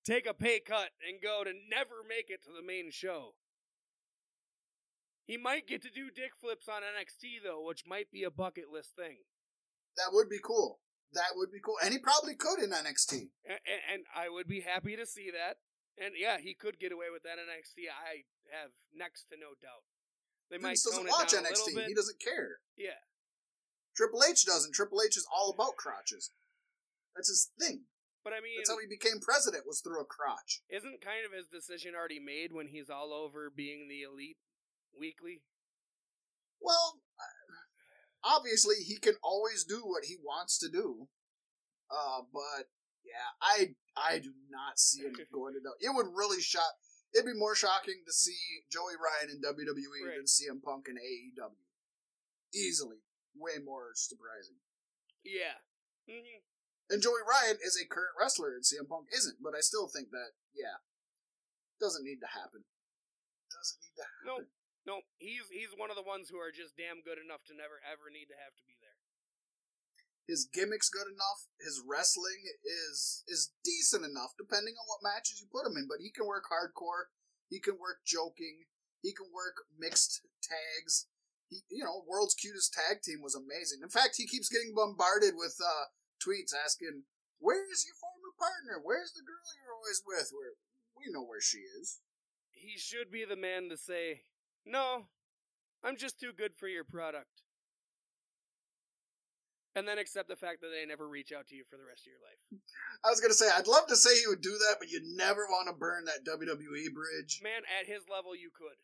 Take a pay cut and go to never make it to the main show. He might get to do dick flips on NXT, though, which might be a bucket list thing. That would be cool. That would be cool. And he probably could in NXT. And, and I would be happy to see that. And yeah, he could get away with that in NXT. I have next to no doubt. They might Vince tone doesn't it watch NXT. He doesn't care. Yeah. Triple H doesn't. Triple H is all about crotches. That's his thing. But I mean, That's how he became president was through a crotch. isn't kind of his decision already made when he's all over being the elite weekly? Well, obviously he can always do what he wants to do. Uh, but yeah, I I do not see him going to. WWE. It would really shock. It'd be more shocking to see Joey Ryan in WWE Right. than CM Punk in AEW. Easily, way more surprising. Yeah. hmm And Joey Ryan is a current wrestler, and CM Punk isn't. But I still think that, yeah, doesn't need to happen. Doesn't need to happen. No, no, he's he's one of the ones who are just damn good enough to never ever need to have to be there. His gimmick's good enough. His wrestling is is decent enough, depending on what matches you put him in. But he can work hardcore. He can work joking. He can work mixed tags. He, you know, world's cutest tag team was amazing. In fact, he keeps getting bombarded with uh, tweets asking, "Where's your former partner? Where's the girl you're always with? Where we know where she is." He should be the man to say, "No, I'm just too good for your product." And then accept the fact that they never reach out to you for the rest of your life. I was gonna say I'd love to say he would do that, but you never want to burn that WWE bridge. Man, at his level, you could.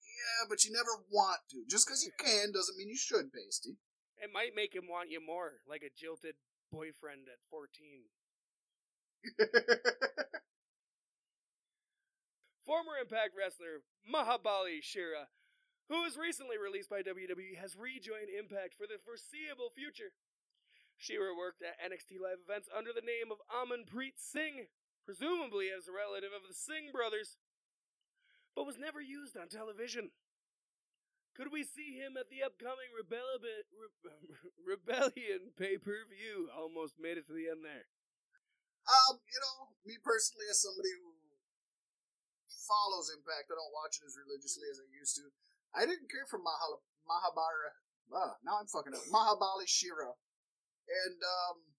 Yeah, but you never want to. Just because you can doesn't mean you should, Pasty. It might make him want you more, like a jilted boyfriend at 14. Former Impact wrestler Mahabali Shera, who was recently released by WWE, has rejoined Impact for the foreseeable future. Shera worked at NXT live events under the name of Amanpreet Singh, presumably as a relative of the Singh brothers, but was never used on television. Could we see him at the upcoming Rebellion, Rebellion pay per view? Almost made it to the end there. Um, you know, me personally, as somebody who follows Impact, I don't watch it as religiously as I used to. I didn't care for Mahal- Mahabara. Uh, now I'm fucking up. Mahabali Shera. And, um,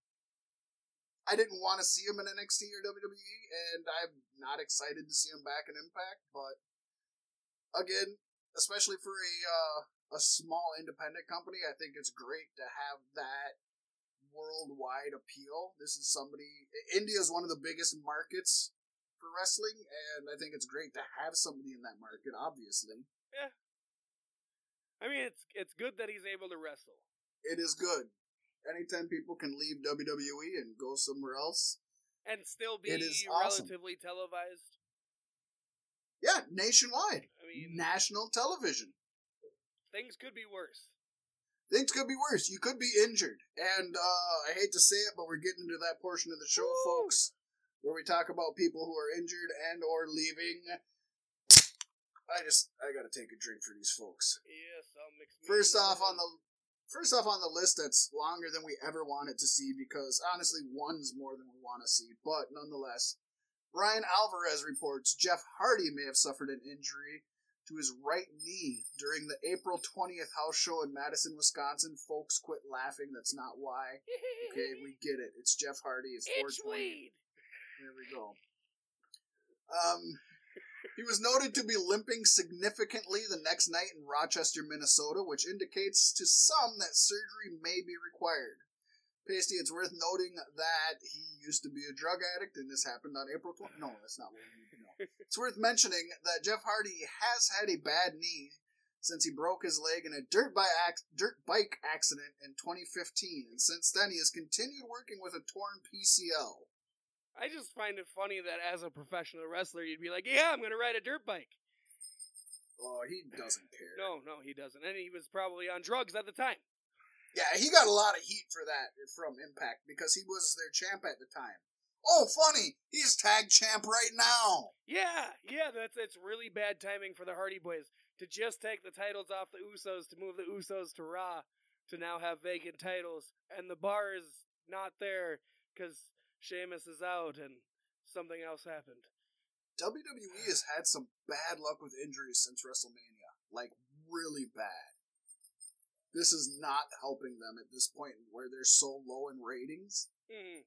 I didn't want to see him in NXT or WWE, and I'm not excited to see him back in Impact, but again, especially for a uh, a small independent company, I think it's great to have that worldwide appeal. This is somebody India is one of the biggest markets for wrestling, and I think it's great to have somebody in that market. Obviously, Yeah. I mean, it's it's good that he's able to wrestle. it is good. Anytime people can leave WWE and go somewhere else, And still be It is awesome. relatively televised. yeah, nationwide, I mean, national television. things could be worse. Things could be worse. You could be injured. And uh, I hate to say it, but we're getting to that portion of the show, Woo! folks, where we talk about people who are injured and or leaving. I just I gotta take a drink for these folks. Yes, I'll mix. First off on the first off on the list that's longer than we ever wanted to see because honestly one's more than we want to see, but nonetheless. Bryan Alvarez reports Jeff Hardy may have suffered an injury to his right knee during the April 20th house show in Madison, Wisconsin. Folks, quit laughing. That's not why. Okay, we get it. It's Jeff Hardy. It's 420. Itchweed. There we go. Um, he was noted to be limping significantly the next night in Rochester, Minnesota, which indicates to some that surgery may be required. Pasty, it's worth noting that he used to be a drug addict, and this happened on April 20th. No, that's not what we need to know. It's worth mentioning that Jeff Hardy has had a bad knee since he broke his leg in a dirt bike, ac- dirt bike accident in 2015, and since then he has continued working with a torn PCL. I just find it funny that as a professional wrestler, you'd be like, "Yeah, I'm gonna ride a dirt bike." Oh, he doesn't care. No, no, he doesn't, and he was probably on drugs at the time. Yeah, he got a lot of heat for that from Impact because he was their champ at the time. Oh, funny, he's tag champ right now. Yeah, yeah, that's it's really bad timing for the Hardy Boys to just take the titles off the Usos to move the Usos to Raw to now have vacant titles, and the bar is not there because Sheamus is out and something else happened. WWE has had some bad luck with injuries since WrestleMania, like really bad. This is not helping them at this point where they're so low in ratings. Hmm.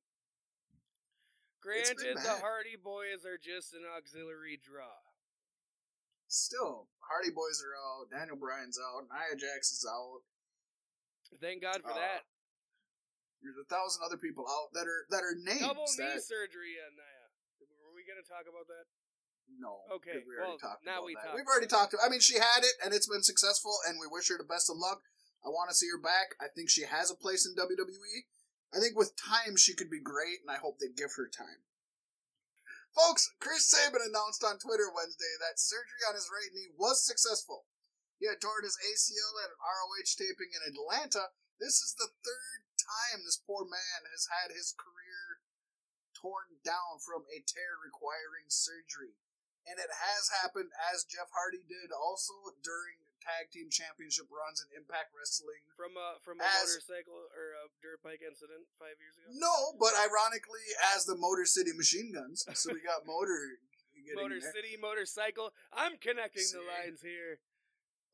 Granted, the. Hardy Boys are just an auxiliary draw. Still, Hardy Boys are out, Daniel Bryan's out, Nia Jax is out. Thank God for Uh, that. There's a thousand other people out that are that are names Double knee that surgery on Nia. Were we going to talk about that? No. Okay. we already well, talked now we that. talked We've already about talked. I mean, she had it, and it's been successful, and we wish her the best of luck. I want to see her back. I think she has a place in WWE. I think with time she could be great, and I hope they give her time. Folks, Chris Sabin announced on Twitter Wednesday that surgery on his right knee was successful. He had torn his ACL at an ROH taping in Atlanta. This is the third time this poor man has had his career torn down from a tear requiring surgery. And it has happened as Jeff Hardy did also during tag team championship runs in Impact Wrestling. From a from a As- motorcycle or a dirt bike incident five years ago. No, but ironically, as the Motor City Machine Guns. So we got Motor. getting Motor there. City motorcycle. I'm connecting the lines here.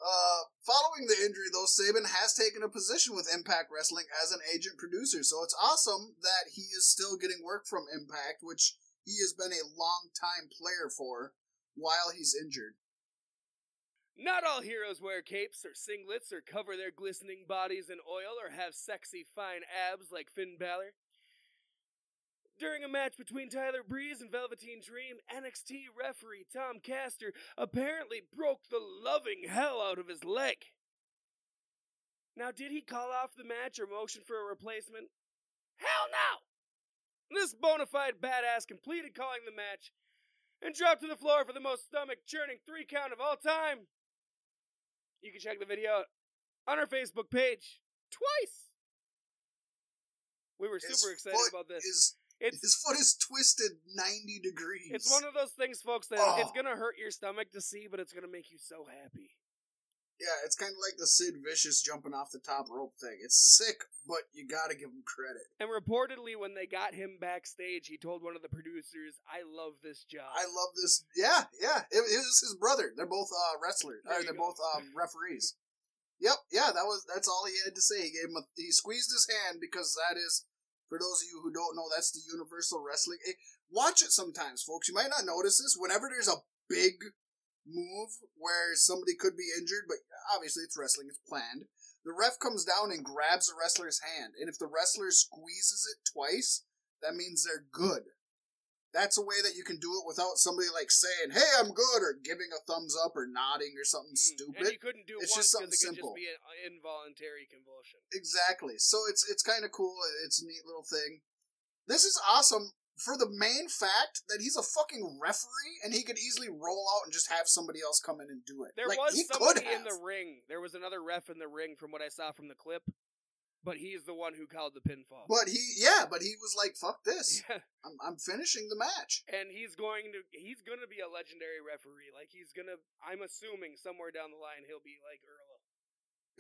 Uh, following the injury, though, Sabin has taken a position with Impact Wrestling as an agent producer, so it's awesome that he is still getting work from Impact, which he has been a long time player for while he's injured. Not all heroes wear capes or singlets or cover their glistening bodies in oil or have sexy fine abs like Finn Balor. During a match between Tyler Breeze and Velveteen Dream, NXT referee Tom Castor apparently broke the loving hell out of his leg. Now, did he call off the match or motion for a replacement? Hell no! This bona fide badass completed calling the match and dropped to the floor for the most stomach churning three count of all time. You can check the video out on our Facebook page twice. We were His super excited about this. Is, It's his foot is twisted 90 degrees. it's one of those things, folks, that Oh. it's gonna hurt your stomach to see, but it's gonna make you so happy. Yeah, it's kind of like the Sid Vicious jumping off the top rope thing. It's sick, but you gotta give him credit. And reportedly, when they got him backstage, he told one of the producers, "I love this job." I love this. Yeah, yeah. It, it was his brother. They're both uh, wrestlers. Or they're go. both um, referees. Yep. Yeah. That was. That's all he had to say. He gave him. A, he squeezed his hand because that is, for those of you who don't know, that's the Universal Wrestling. eh, watch it sometimes, folks. You might not notice this. Whenever there's a big move where somebody could be injured, but obviously it's wrestling. It's planned. The ref comes down and grabs the wrestler's hand, and if the wrestler squeezes it twice, that means they're good. That's a way that you can do it without somebody like saying, "Hey, I'm good," or giving a thumbs up or nodding or something Mm, stupid. And you couldn't do it It's just because it something could simple. just be an involuntary convulsion. Exactly. So it's it's kind of cool. It's a neat little thing. This is awesome for the main fact that he's a fucking referee and he could easily roll out and just have somebody else come in and do it. There like, was he could somebody in the ring. There was another ref in the ring from what I saw from the clip, but he's the one who called the pinfall. But he, yeah, but he was like, "Fuck this! Yeah, I'm, I'm finishing the match." and he's going to he's going to be a legendary referee. Like he's gonna. I'm assuming somewhere down the line he'll be like Earl.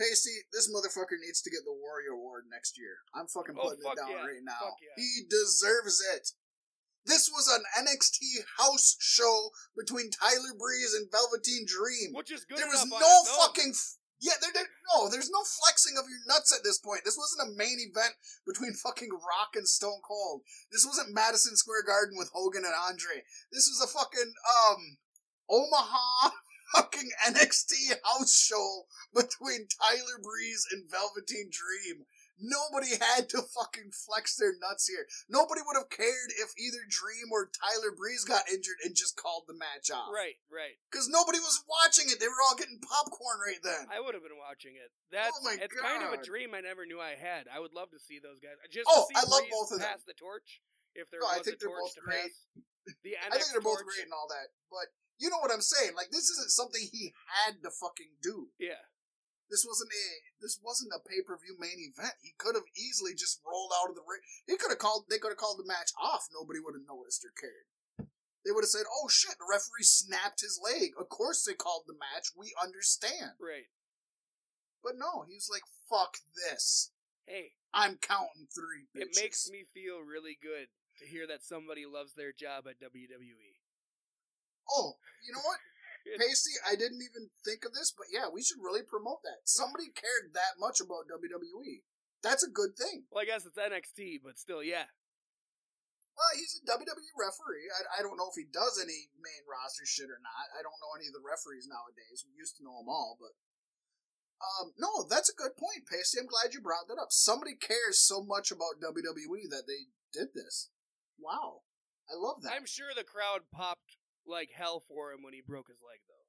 Pasty, this motherfucker needs to get the Warrior Award next year. I'm fucking Oh, putting fuck it down yeah. right now. Yeah. He deserves it. This was an NXT house show between Tyler Breeze and Velveteen Dream. Which is good there was no fucking f- yeah there, there no there's no flexing of your nuts at this point. This wasn't a main event between fucking rock and stone cold. This wasn't madison square garden with hogan and andre. This was a fucking um omaha fucking nxt house show between tyler breeze and velveteen dream Nobody had to fucking flex their nuts here. Nobody would have cared if either Dream or Tyler Breeze got injured and just called the match off. Right, right. Because nobody was watching it. They were all getting popcorn right then. I would have been watching it. That's Oh my it's kind of a dream I never knew I had. I would love to see those guys. Just Oh, I love Breeze both of them. pass the torch. If there No, I was think a they're torch both to great. pass. The I think they're both great and all that. But you know what I'm saying? Like, this isn't something he had to fucking do. Yeah. This wasn't a this wasn't a pay per view main event. He could have easily just rolled out of the ring. He could have called. They could have called the match off. Nobody would have noticed or cared. They would have said, "Oh shit, the referee snapped his leg." Of course, they called the match. We understand. Right. But no, he was like, "Fuck this! Hey, I'm counting three. it makes me feel really good to hear that somebody loves their job at. WWE. Oh, you know what? Pasty, I didn't even think of this, but yeah, we should really promote that. Somebody cared that much about WWE. That's a good thing. Well, I guess it's NXT, but still, yeah. Well, he's a WWE referee. I, I don't know if he does any main roster shit or not. I don't know any of the referees nowadays. We used to know them all, but um, no, that's a good point, Pasty. I'm glad you brought that up. Somebody cares so much about WWE that they did this. Wow, I love that. I'm sure the crowd popped like hell for him when he broke his leg, though.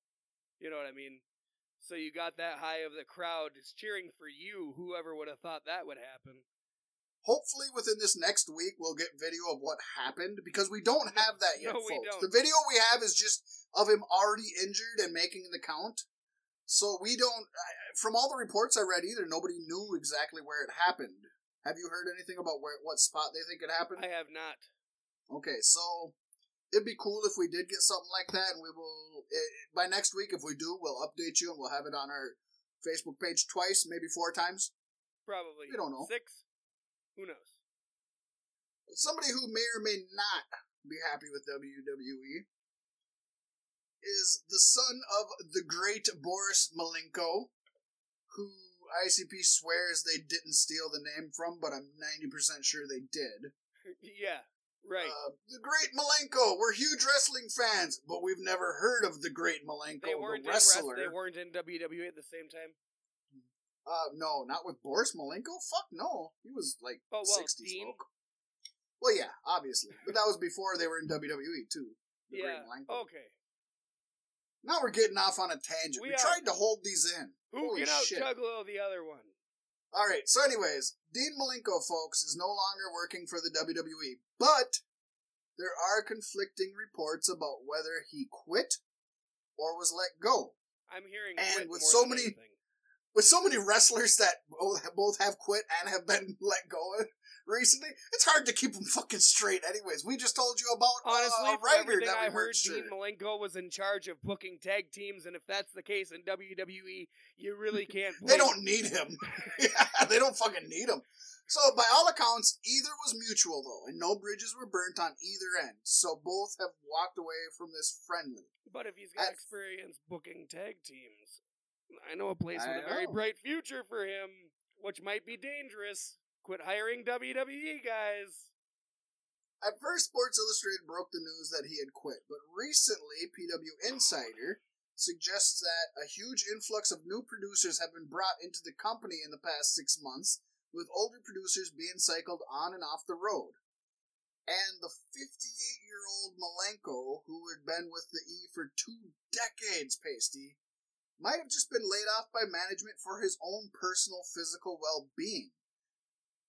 You know what I mean? So you got that high of the crowd is cheering for you. Whoever would have thought that would happen? Hopefully, within this next week, we'll get video of what happened because we don't have that yet, No, we folks. don't. The video we have is just of him already injured and making the count. So we don't. From all the reports I read, either nobody knew exactly where it happened, Have you heard anything about where what spot they think it happened? I have not. Okay, so it'd be cool if we did get something like that, and we will eh, by next week. If we do, we'll update you and we'll have it on our Facebook page twice, maybe four times. Probably. We don't know. Six? Who knows? Somebody who may or may not be happy with WWE is the son of the great Boris Malenko, who ICP swears they didn't steal the name from, but I'm 90% sure they did. yeah, right. Uh, the Great Malenko. We're huge wrestling fans, but we've never heard of the Great Malenko, they weren't the in wrest- wrestler. they weren't in WWE at the same time. Uh, no, not with Boris Malenko. Fuck no, he was like Oh, well, 60s Dean? Well, yeah, obviously, but that was before they were in WWE too. The yeah. Great Malenko. Okay. Now we're getting off on a tangent. We, We tried to hold these in. Who Holy can out shit. Juggalo the other one? All right. So, anyways, Dean Malenko, folks, is no longer working for the WWE, but there are conflicting reports about whether he quit or was let go. I'm hearing And with so many- anything. With so many wrestlers that both both have quit and have been let go recently, it's hard to keep them fucking straight. Anyways, we just told you about uh, Honestly, a from everything that I heard. Dean Malenko was in charge of booking tag teams, and if that's the case in WWE, you really can't. They don't need him. yeah, they don't fucking need him. So, by all accounts, either was mutual, though, and no bridges were burnt on either end. So, both have walked away from this friendly. But if he's got I- experience booking tag teams, I know a place I with a very bright future for him, which might be dangerous. Quit hiring WWE guys. At first, Sports Illustrated broke the news that he had quit, but recently, PW Insider suggests that a huge influx of new producers have been brought into the company in the past six months, with older producers being cycled on and off the road. And the 58 year old Malenko, who had been with the E for two decades, Pasty, might have just been laid off by management for his own personal physical well being.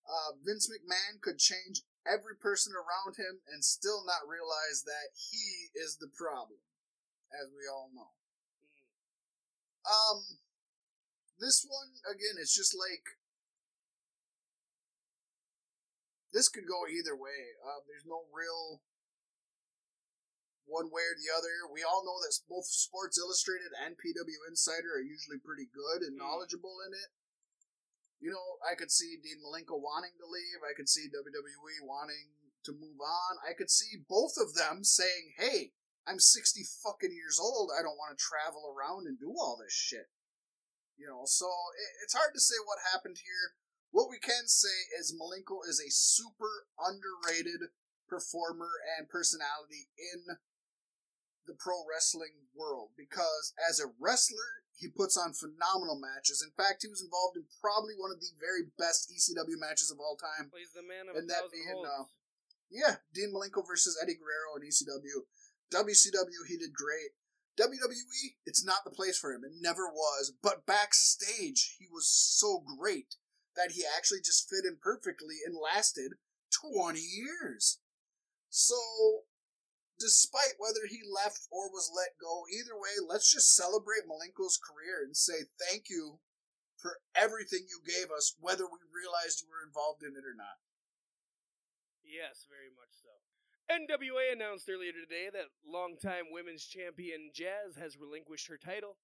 Uh, Vince McMahon could change every person around him and still not realize that he is the problem, as we all know. Um, this one again, it's just like this could go either way. Uh, there's no real one way or the other. We all know that both Sports Illustrated and PW Insider are usually pretty good and Mm. knowledgeable in it. You know, I could see Dean Malenko wanting to leave. I could see WWE wanting to move on. I could see both of them saying, "Hey, I'm 60 fucking years old. I don't want to travel around and do all this shit." You know, so it, it's hard to say what happened here. What we can say is Malenko is a super underrated performer and personality in the pro wrestling world because as a wrestler, he puts on phenomenal matches. In fact, he was involved in probably one of the very best ECW matches of all time. He's the man of And a that thousand being, holds. uh, Yeah, Dean Malenko versus Eddie Guerrero in ECW. WCW, he did great. WWE, it's not the place for him. It never was. But backstage, he was so great that he actually just fit in perfectly and lasted 20 years. So, despite whether he left or was let go, either way, let's just celebrate Malenko's career and say thank you for everything you gave us, whether we realized you were involved in it or not. Yes, very much so. NWA announced earlier today that longtime women's champion Jazz has relinquished her title.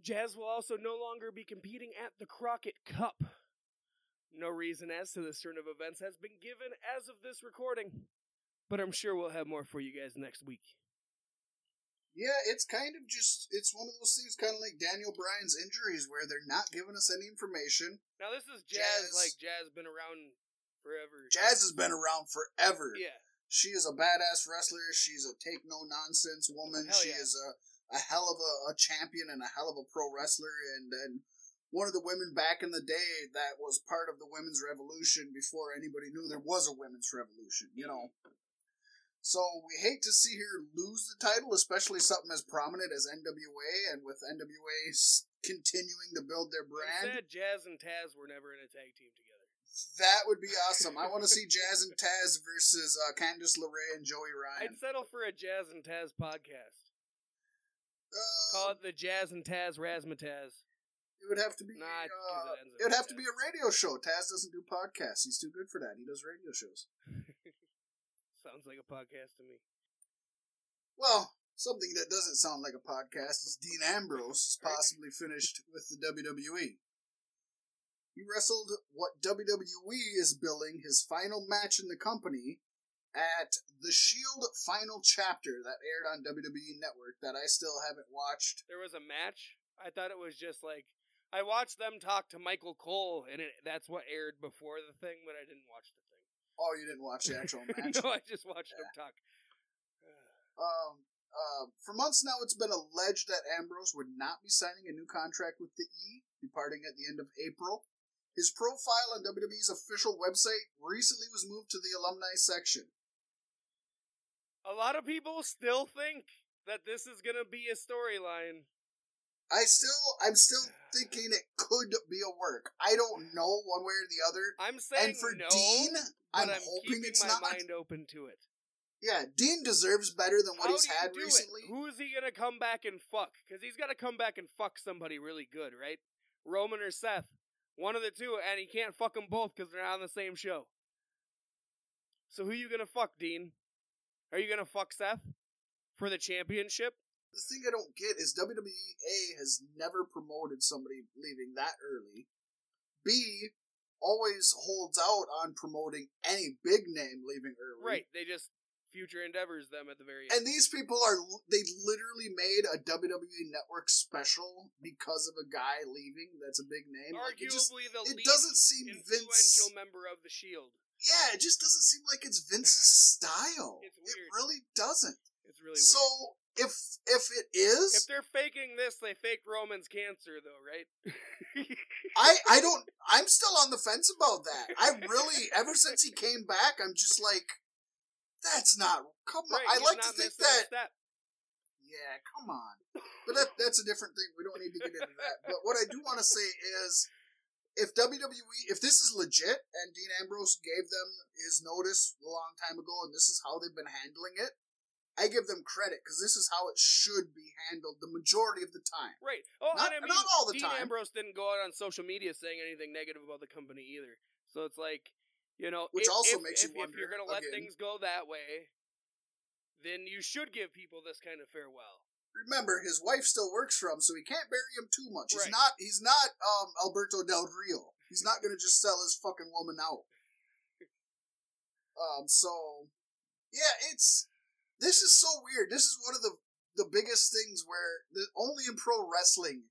Jazz will also no longer be competing at the Crockett Cup. No reason as to this turn of events has been given as of this recording, but I'm sure we'll have more for you guys next week. Yeah, it's kind of just it's one of those things kind of like Daniel Bryan's injuries where they're not giving us any information. Now this is Jazz, Jazz. like Jazz been around forever. Jazz has been around forever. Yeah. She is a badass wrestler. She's a take no nonsense woman. Hell she yeah. is a, a hell of a, a champion and a hell of a pro wrestler and and one of the women back in the day that was part of the women's revolution before anybody knew there was a women's revolution, you know. Mm-hmm. So we hate to see her lose the title, especially something as prominent as NWA, and with NWA continuing to build their I'm brand. sad Jazz and Taz were never in a tag team together. That would be awesome. I want to see Jazz and Taz versus uh, Candice LeRae and Joey Ryan. I'd settle for a Jazz and Taz podcast. Uh, Call it the Jazz and Taz Razzmatazz. It would have to be. Nah, uh, it it would have to be a radio show. Taz doesn't do podcasts. He's too good for that. He does radio shows. Sounds like a podcast to me. Well, something that doesn't sound like a podcast is Dean Ambrose is possibly finished with the WWE. He wrestled what WWE is billing his final match in the company at the Shield Final Chapter that aired on WWE Network that I still haven't watched. There was a match. I thought it was just like I watched them talk to Michael Cole, and it, that's what aired before the thing, but I didn't watch the. Oh, you didn't watch the actual match? no, I just watched him talk. Um, uh, for months now, it's been alleged that Ambrose would not be signing a new contract with the E, departing at the end of April. His profile on WWE's official website recently was moved to the alumni section. A lot of people still think that this is gonna be a storyline. I still, I'm still thinking it could be a work. I don't know one way or the other. I'm saying And for no, Dean, I'm, I'm, hoping it's my not. mind open to it. Yeah, Dean deserves better than what How he's had recently. It? Who is he gonna come back and fuck? Because he's gotta come back and fuck somebody really good, right? Roman or Seth, one of the two, and he can't fuck them both because they're not on the same show. So who you gonna fuck, Dean? Are you gonna fuck Seth for the championship? The thing I don't get is WWE has never promoted somebody leaving that early. B always holds out on promoting any big name leaving early. Right? They just future endeavors them at the very end. And these people are they literally made a WWE network special because of a guy leaving that's a big name. Like, it just, Arguably the it least doesn't seem influential Vince member of the Shield. Yeah, it just doesn't seem like it's Vince's style. It's It really doesn't. It's really weird. so weird. If if it is If they're faking this, they fake Roman's cancer, though, right? I I don't. I'm still on the fence about that. I really, ever since he came back, I'm just like, that's not. Come on. right, I like to think a that. Yeah, come on. But that that's a different thing. We don't need to get into that. But what I do want to say is, if WWE, if this is legit, and Dean Ambrose gave them his notice a long time ago, and this is how they've been handling it. I give them credit because this is how it should be handled the majority of the time. Right. Oh, Not- I mean, not all the Dean time. Ambrose didn't go out on social media saying anything negative about the company either. So it's like, you know, Which if, also if, makes if, you if you're gonna let again- things go that way, then you should give people this kind of farewell. remember his wife still works for him, so he can't bury him too much. He's Right. not he's not um Alberto Del Rio. He's not gonna just sell his fucking woman out. Um so yeah, it's this is so weird. This is one of the the biggest things where the, only in pro wrestling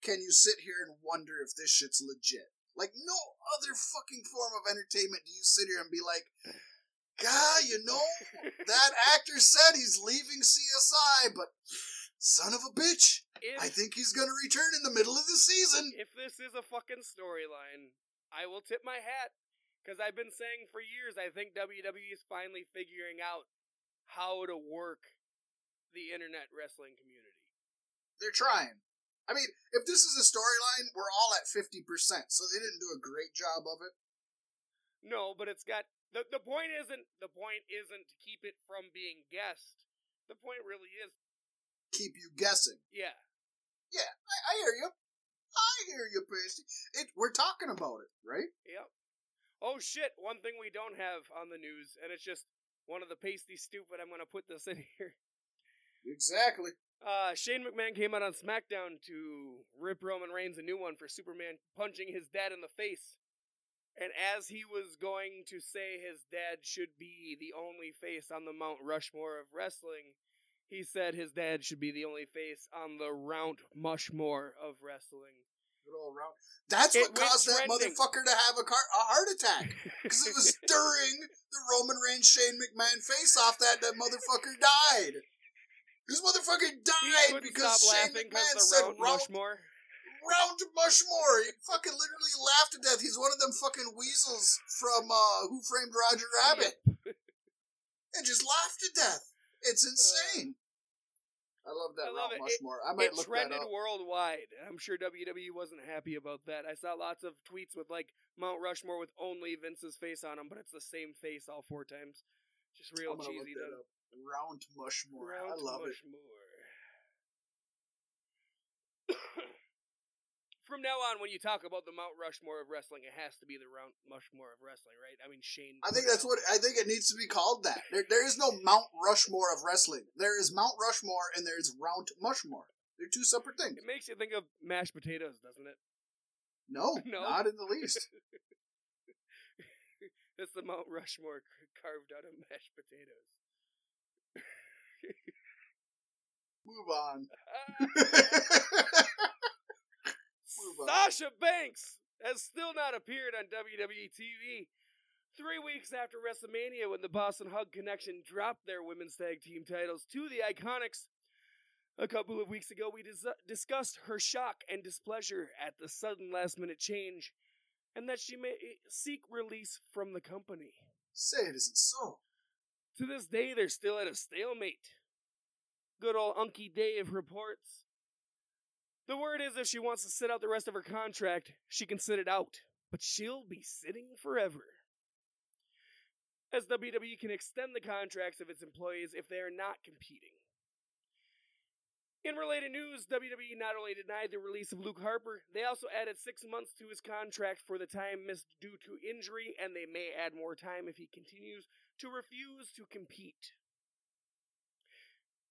can you sit here and wonder if this shit's legit. Like no other fucking form of entertainment do you sit here and be like, God, you know, that actor said he's leaving CSI, but son of a bitch, If, I think he's gonna return in the middle of the season. if this is a fucking storyline, I will tip my hat because I've been saying for years I think WWE is finally figuring out how to work the internet wrestling community. They're trying. I mean, if this is a storyline, we're all at fifty percent, so they didn't do a great job of it. No, but it's got the the point isn't the point isn't to keep it from being guessed. The point really is, Keep you guessing. yeah, Yeah, I, I hear you. I hear you, Pasty. It. We're talking about it, right? yep. Oh shit! One thing we don't have on the news, and it's just one of the pasty stupid. I'm gonna put this in here. Exactly. Uh, Shane McMahon came out on SmackDown to rip Roman Reigns a new one for Superman punching his dad in the face. And as he was going to say his dad should be the only face on the Mount Rushmore of wrestling, he said his dad should be the only face on the Mount Mushmore of wrestling. Good old round. That's It what caused that trending. motherfucker to have a, car- a heart attack. Because it was during the Roman Reigns Shane McMahon face off that that motherfucker died. This motherfucker died because Shane McMahon said Mount round, Mushmore. round Mushmore. He fucking literally laughed to death. He's one of them fucking weasels from uh, Who Framed Roger Rabbit. And just laughed to death. It's insane. I love that I love Mount it. It- Mushmore. I might it look that up. worldwide. I'm sure WWE wasn't happy about that. I saw lots of tweets with like Mount Rushmore with only Vince's face on them, but it's the same face all four times. Just real look cheesy. up. Round Mushmore. I Mount love it. From now on, when you talk about the Mount Rushmore of wrestling, it has to be the Mount Rushmore of wrestling, right? I mean, Shane. I think that's what. I think it needs to be called. That there, there is no Mount Rushmore of wrestling. There is Mount Rushmore and there is Mount Mushmore. They're two separate things. It makes you think of mashed potatoes, doesn't it? No, No. not in the least. It's the Mount Rushmore carved out of mashed potatoes. Move on. Sasha Banks has still not appeared on WWE TV. Three weeks after WrestleMania, when the Boss 'n' Hug Connection dropped their women's tag team titles to the Iconics, a couple of weeks ago we dis- discussed her shock and displeasure at the sudden last minute change and that she may eh, seek release from the company. Say it isn't so. To this day, they're still at a stalemate. Good old Unky Dave reports. The word is if she wants to sit out the rest of her contract, she can sit it out, but she'll be sitting forever. As WWE can extend the contracts of its employees if they are not competing. In related news, WWE not only denied the release of Luke Harper, they also added six months to his contract for the time missed due to injury, and they may add more time if he continues to refuse to compete.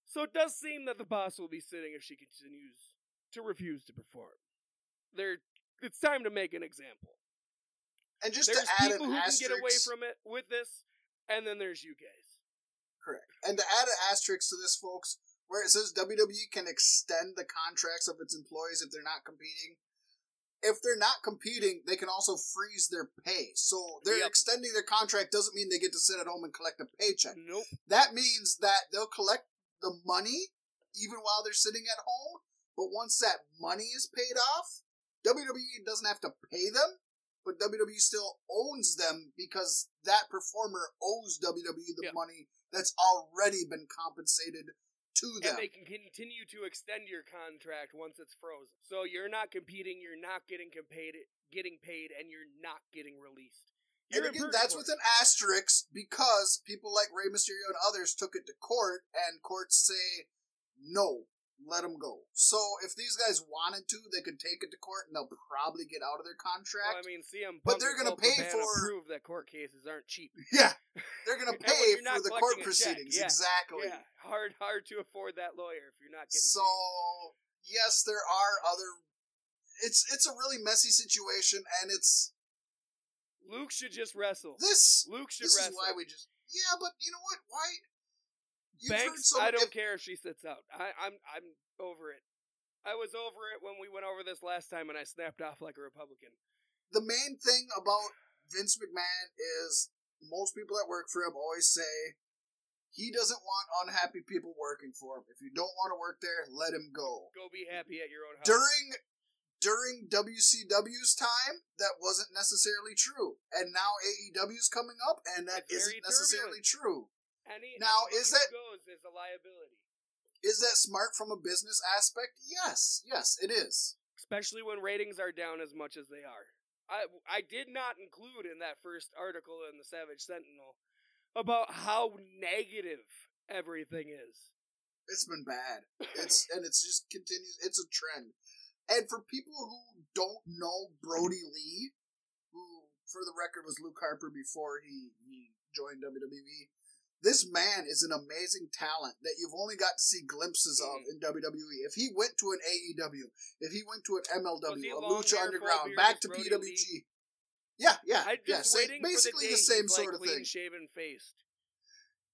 So it does seem that the boss will be sitting if she continues to refuse to perform. There, it's time to make an example. And just there's to add people an who asterisk, can get away from it with this, and then there's you guys. correct. And to add an asterisk to this, folks, where it says WWE can extend the contracts of its employees if they're not competing. If they're not competing, they can also freeze their pay. So they're Yep. extending their contract doesn't mean they get to sit at home and collect a paycheck. Nope. That means that they'll collect the money even while they're sitting at home. But once that money is paid off, WWE doesn't have to pay them, but WWE still owns them because that performer owes WWE the money that's already been compensated to them. And they can continue to extend your contract once it's frozen. So you're not competing, you're not getting paid, getting paid, and you're not getting released. And You're in again, that's with an asterisk because people like Rey Mysterio and others took it to court, and courts say, no, let them go. So if these guys wanted to, they could take it to court and they'll probably get out of their contract. Well, I mean, CM But they're gonna pay for- prove that court cases aren't cheap. yeah, they're going to pay for the court proceedings. yeah, Exactly. Yeah, hard, hard to afford that lawyer if you're not getting So, yes, there are other. It's it's a really messy situation, and it's. Luke should just wrestle. this. Luke should This wrestle. is why we just yeah, but you know what? Why? Banks, so I don't if- care if she sits out. I, I'm I'm over it. I was over it when we went over this last time, and I snapped off like a Republican. the main thing about Vince McMahon is most people that work for him always say he doesn't want unhappy people working for him. If you don't want to work there, let him go. Go be happy at your own house. During during WCW's time, that wasn't necessarily true. And now AEW's coming up and that isn't necessarily true. Any, Now, is that- goes is a liability, Is that smart from a business aspect? Yes. Yes, it is. especially when ratings are down as much as they are. I I did not include in that first article in the Savage Sentinel about how negative everything is. It's been bad. It's and it's just continues. It's a trend. And for people who don't know Brodie Lee, who for the record was Luke Harper before he he joined WWE, this man is an amazing talent that you've only got to see glimpses of Mhm. in WWE. If he went to an AEW, if he went to an MLW, a Lucha Underground, back to PWG. Yeah, yeah, I'm yeah. just same- basically the, the same sort of thing. shaven faced.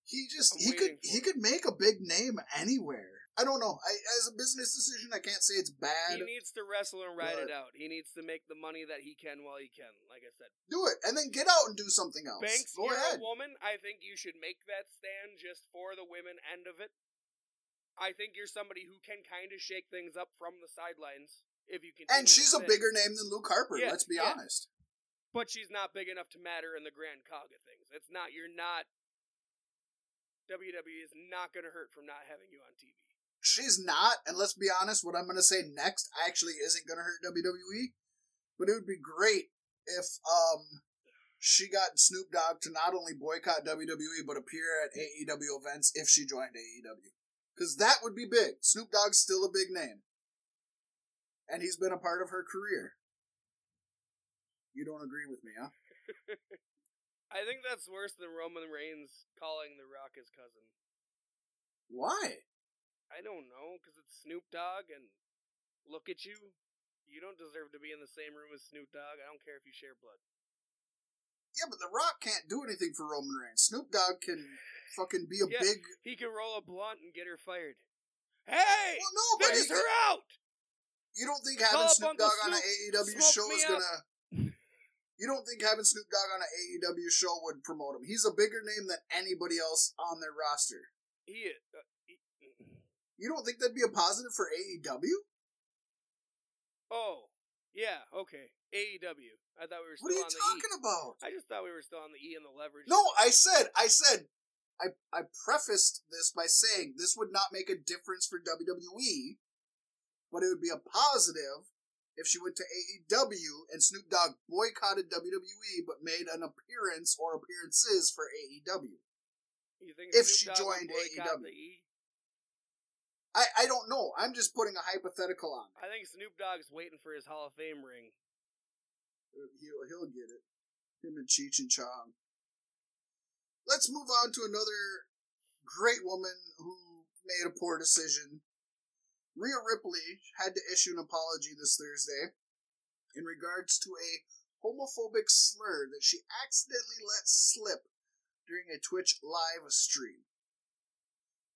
He just I'm he could he it. could make a big name anywhere. I don't know. I, as a business decision, I can't say it's bad. He needs to wrestle and ride it out. He needs to make the money that he can while he can. Like I said, do it and then get out and do something else. Banks, Go you're ahead. a woman. I think you should make that stand just for the women end of it. I think you're somebody who can kind of shake things up from the sidelines if you can. And she's a bigger name than Luke Harper. Yeah, let's be yeah. honest. but she's not big enough to matter in the grand cog of things. It's not. You're not. WWE is not going to hurt from not having you on TV. She's not, and let's be honest. What I'm going to say next actually isn't going to hurt WWE, but it would be great if um she got Snoop Dogg to not only boycott WWE but appear at AEW events if she joined AEW, because that would be big. Snoop Dogg's still a big name, and he's been a part of her career. You don't agree with me, huh? I think that's worse than Roman Reigns calling The Rock his cousin. Why? I don't know, because it's Snoop Dogg, and look at you. You don't deserve to be in the same room as Snoop Dogg. I don't care if you share blood. Yeah, but The Rock can't do anything for Roman Reigns. Snoop Dogg can fucking be a Yeah. big. He can roll a blunt and get her fired. Hey! Well, no, but finish he- her out! You don't think having Snoop Uncle Dogg on an AEW show is gonna. You don't think having Snoop Dogg on an AEW show would promote him? He's a bigger name than anybody else on their roster. He, uh, he, You don't think that'd be a positive for AEW? oh, yeah, okay. AEW. I thought we were still What are you on the talking E. about? I just thought we were still on the E and the leverage. No, I said, I said, I, I prefaced this by saying this would not make a difference for WWE, but it would be a positive if she went to AEW and Snoop Dogg boycotted WWE but made an appearance or appearances for AEW. You think if Snoop she Dogg joined AEW. the E? I, I don't know. I'm just putting a hypothetical on. I think Snoop Dogg's waiting for his Hall of Fame ring. Uh, he'll, he'll get it. Him and Cheech and Chong. Let's move on to another great woman who made a poor decision. Rhea Ripley had to issue an apology this Thursday in regards to a homophobic slur that she accidentally let slip during a Twitch live stream.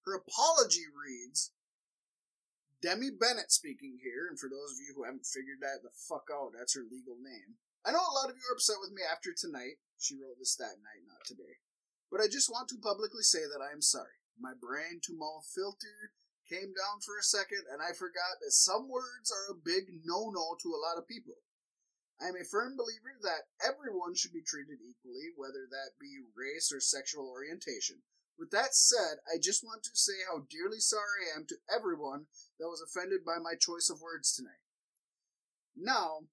Her apology reads Demi Bennett speaking here, and for those of you who haven't figured that the fuck out, that's her legal name. I know a lot of you are upset with me after tonight. She wrote this that night, not today. But I just want to publicly say that I am sorry. My brain to mouth filter came down for a second, and I forgot that some words are a big no no to a lot of people. I am a firm believer that everyone should be treated equally, whether that be race or sexual orientation. With that said, I just want to say how dearly sorry I am to everyone that was offended by my choice of words tonight. Now,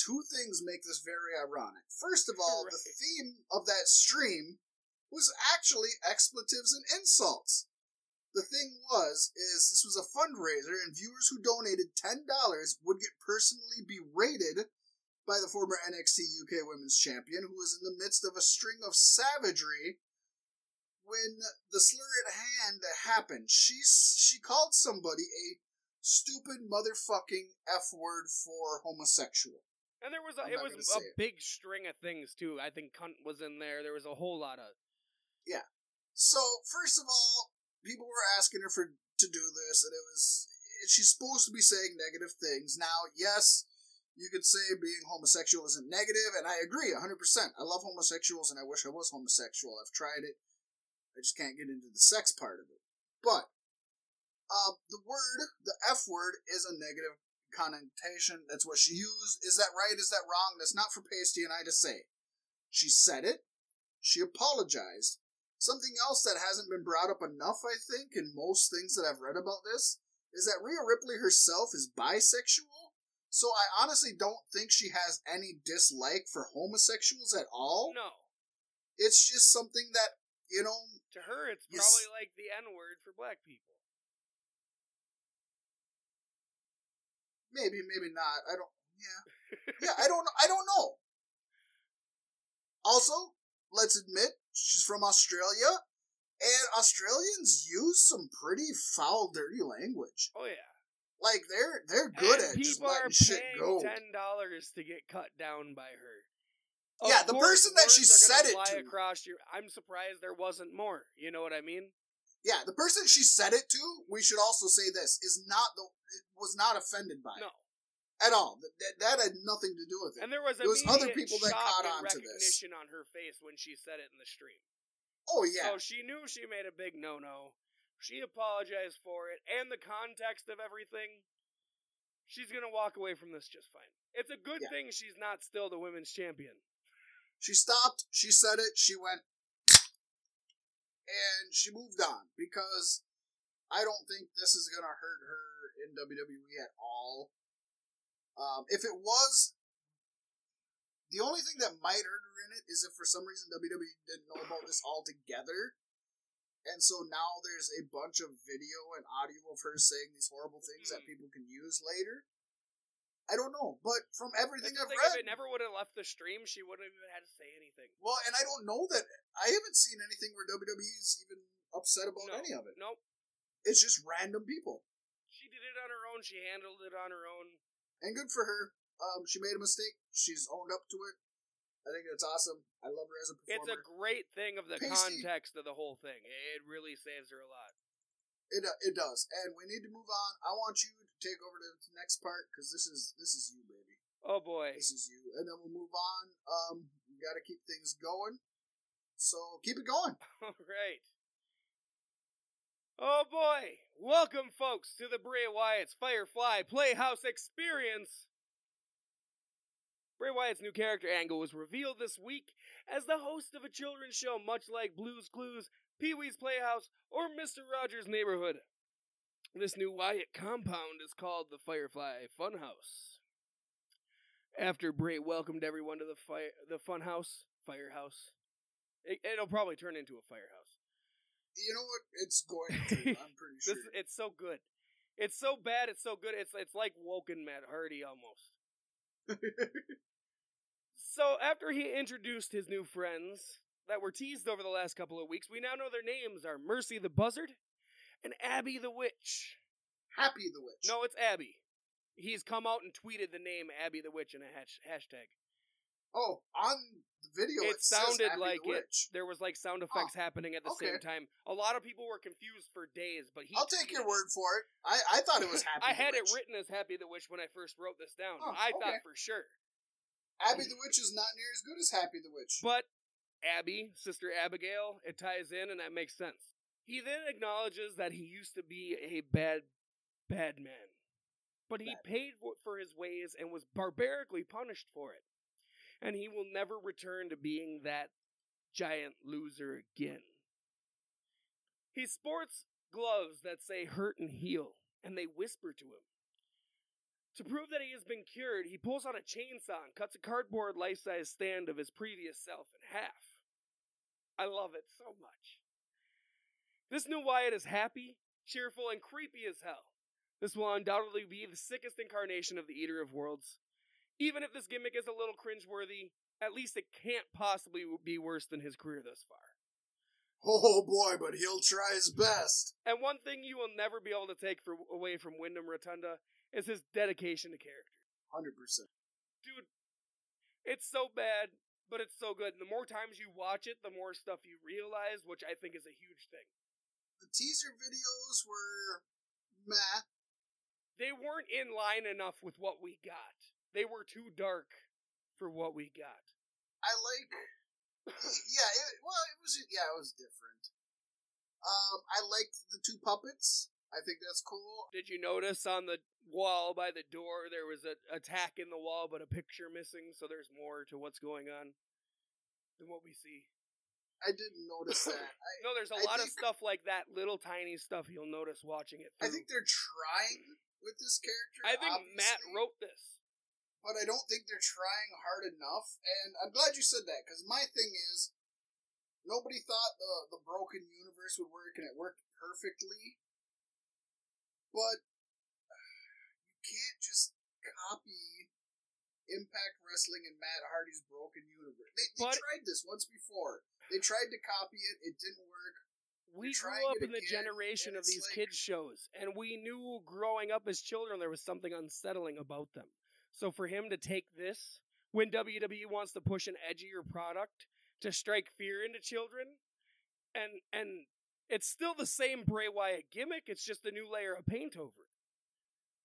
two things make this very ironic. First of all, the theme of that stream was actually expletives and insults. The thing was, is this was a fundraiser, and viewers who donated ten dollars would get personally berated by the former NXT UK Women's Champion, who was in the midst of a string of savagery when the slur at hand happened. She she called somebody a stupid motherfucking f word for homosexual. And there was a, I'm it was a it. big string of things too. I think cunt was in there. There was a whole lot of yeah. So first of all, people were asking her for to do this, and it was she's supposed to be saying negative things. Now, yes, you could say being homosexual isn't negative, and I agree hundred percent. I love homosexuals, and I wish I was homosexual. I've tried it. I just can't get into the sex part of it. But uh, the word, the F word, is a negative connotation. That's what she used. Is that right? Is that wrong? That's not for Pasty and I to say. She said it. She apologized. Something else that hasn't been brought up enough, I think, in most things that I've read about this, is that Rhea Ripley herself is bisexual. So I honestly don't think she has any dislike for homosexuals at all. no. It's just something that, you know, To her, it's probably like the N word for black people. maybe, maybe not. I don't. Yeah, yeah. I don't. I don't know. Also, let's admit she's from Australia, and Australians use some pretty foul, dirty language. Oh yeah. Like they're they're good and at just people are letting shit paying go. ten dollars to get cut down by her. Yeah, the person that she words are gonna said it to. across your. I'm surprised there wasn't more. You know what I mean? Yeah, the person she said it to, we should also say this, is not the was not offended by No. it at all. That, that, had nothing to do with it. And there was It was other people that caught on to this. recognition on her face when she said it in the stream. oh yeah, So she knew she made a big no-no. She apologized for it, and the context of everything. She's gonna walk away from this just fine. It's a good Yeah. thing she's not still the women's champion. She stopped. She said it. She went, and she moved on because I don't think this is gonna hurt her in WWE at all. Um, if it was, the only thing that might hurt her in it is if for some reason WWE didn't know about this altogether, and so now there's a bunch of video and audio of her saying these horrible things that Hmm. people can use later. I don't know, but from everything I've read, If it never would have left the stream, she wouldn't have even had to say anything. well, and I don't know that I haven't seen anything where WWE's even upset about No. any of it. Nope. It's just random people, She did it on her own. She handled it on her own. and good for her. Um, she made a mistake. She's owned up to it. I think that's awesome. I love her as a performer. It's a great thing of the Pasty- context of the whole thing. It really saves her a lot. It uh, it does, and we need to move on. I want you take over to the next part because this is this is you, baby. Oh boy. This is you, and then we'll move on. Um, we got to keep things going, so keep it going. All right. Oh boy. Welcome, folks, to the Bray Wyatt's Firefly Playhouse Experience. Bray Wyatt's new character angle was revealed this week as the host of a children's show much like Blue's Clues, Pee Wee's Playhouse, or Mr. Rogers' Neighborhood. This new Wyatt compound is called the Firefly Funhouse. After Bray welcomed everyone to the fire, the Funhouse, Firehouse, it, it'll probably turn into a firehouse. You know what? It's going to. I'm pretty sure. This it's so good. It's so bad. It's so good. It's it's like Woken Matt Hardy almost. So after he introduced his new friends that were teased over the last couple of weeks, we now know their names are Mercy the Buzzard and Abby the Witch. Happy the witch. No, it's Abby. He's come out and tweeted the name Abby the Witch in a hash- hashtag. Oh, on the video, It it, sounded like the it. There was like sound effects happening at the same time. A lot of people were confused for days, but he. I'll take your word for it. I, I thought it was Happy. I had it written as Happy the Witch when I first wrote this down. Oh, I okay. thought for sure. Abby the Witch is not near as good as Happy the Witch. But Abby, Sister Abigail, it ties in and that makes sense. He then acknowledges that he used to be a bad, bad man. But he Bad. paid for his ways and was barbarically punished for it. And he will never return to being that giant loser again. He sports gloves that say hurt and heal, and they whisper to him. To prove that he has been cured, he pulls out a chainsaw and cuts a cardboard life size stand of his previous self in half. I love it so much. This new Wyatt is happy, cheerful, and creepy as hell. This will undoubtedly be the sickest incarnation of the Eater of Worlds. Even if this gimmick is a little cringeworthy, at least it can't possibly be worse than his career thus far. oh boy, but he'll try his best. And one thing you will never be able to take for, away from Wyndham Rotunda is his dedication to character. Hundred percent. dude, it's so bad, but it's so good. And the more times you watch it, the more stuff you realize, which I think is a huge thing. The teaser videos were meh. They weren't in line enough with what we got. They were too dark for what we got. I like. yeah, it, well, it was yeah, it was different. Um, I liked the two puppets. I think that's cool. Did you notice on the wall by the door there was a attack in the wall, but a picture missing? So there's more to what's going on than what we see. I didn't notice that. I, No, there's a I lot of stuff like that, little tiny stuff you'll notice watching it. I think they're trying with this character. I think Matt wrote this. but I don't think they're trying hard enough. And I'm glad you said that because my thing is, nobody thought the the broken universe would work, and it worked perfectly. But you can't just copy Impact Wrestling and Matt Hardy's broken universe. They, they But- tried this once before. They tried to copy it. It didn't work. we grew up in the again, generation of these like- kids shows and we knew growing up as children there was something unsettling about them so for him to take this when wwe wants to push an edgier product to strike fear into children and and it's still the same bray wyatt gimmick it's just a new layer of paint over it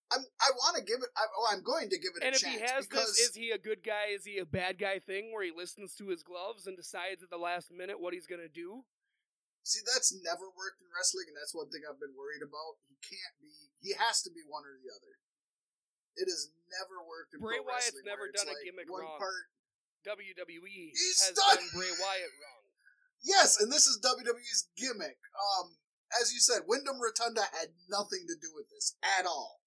I'm, I want to give it. I, oh, I'm going to give it and a if chance he has because this is he a good guy is he a bad guy thing where he listens to his gloves and decides at the last minute what he's gonna do See, that's never worked in wrestling, and that's one thing I've been worried about. He can't be. He has to be one or the other. It has never worked in Bray Wyatt's never done a gimmick one wrong. part. WWE He's has done- done Bray Wyatt wrong. Yes, and this is WWE's gimmick. Um, as you said, Wyndham Rotunda had nothing to do with this at all.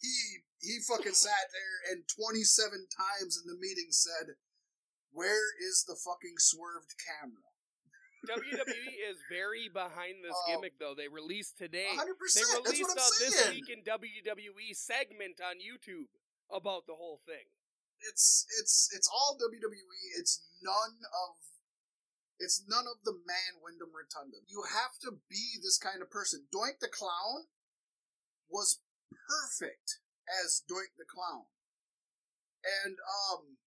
He he fucking sat there and twenty seven times in the meeting said, "Where is the fucking swerved camera?" WWE is very behind this Um, gimmick, though. They released today. hundred They percent. That's released a this week in WWE segment on YouTube. about the whole thing. It's it's it's all WWE. It's none of it's none of the man Wyndham Rotunda. You have to be this kind of person. Doink the Clown was perfect as Doink the Clown. And um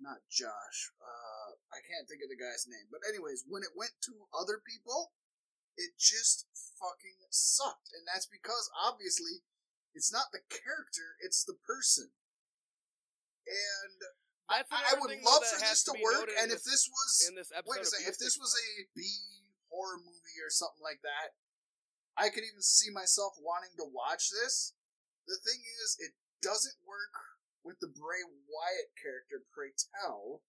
not Josh. Uh I can't think of the guy's name. But anyways, when it went to other people, it just fucking sucked. And that's because obviously it's not the character, it's the person. And I, I would love for this to be work, and if this was in this episode, wait a second, if this was a B horror movie or something like that, I could even see myself wanting to watch this. The thing is, it doesn't work with the Bray Wyatt character, pray tell.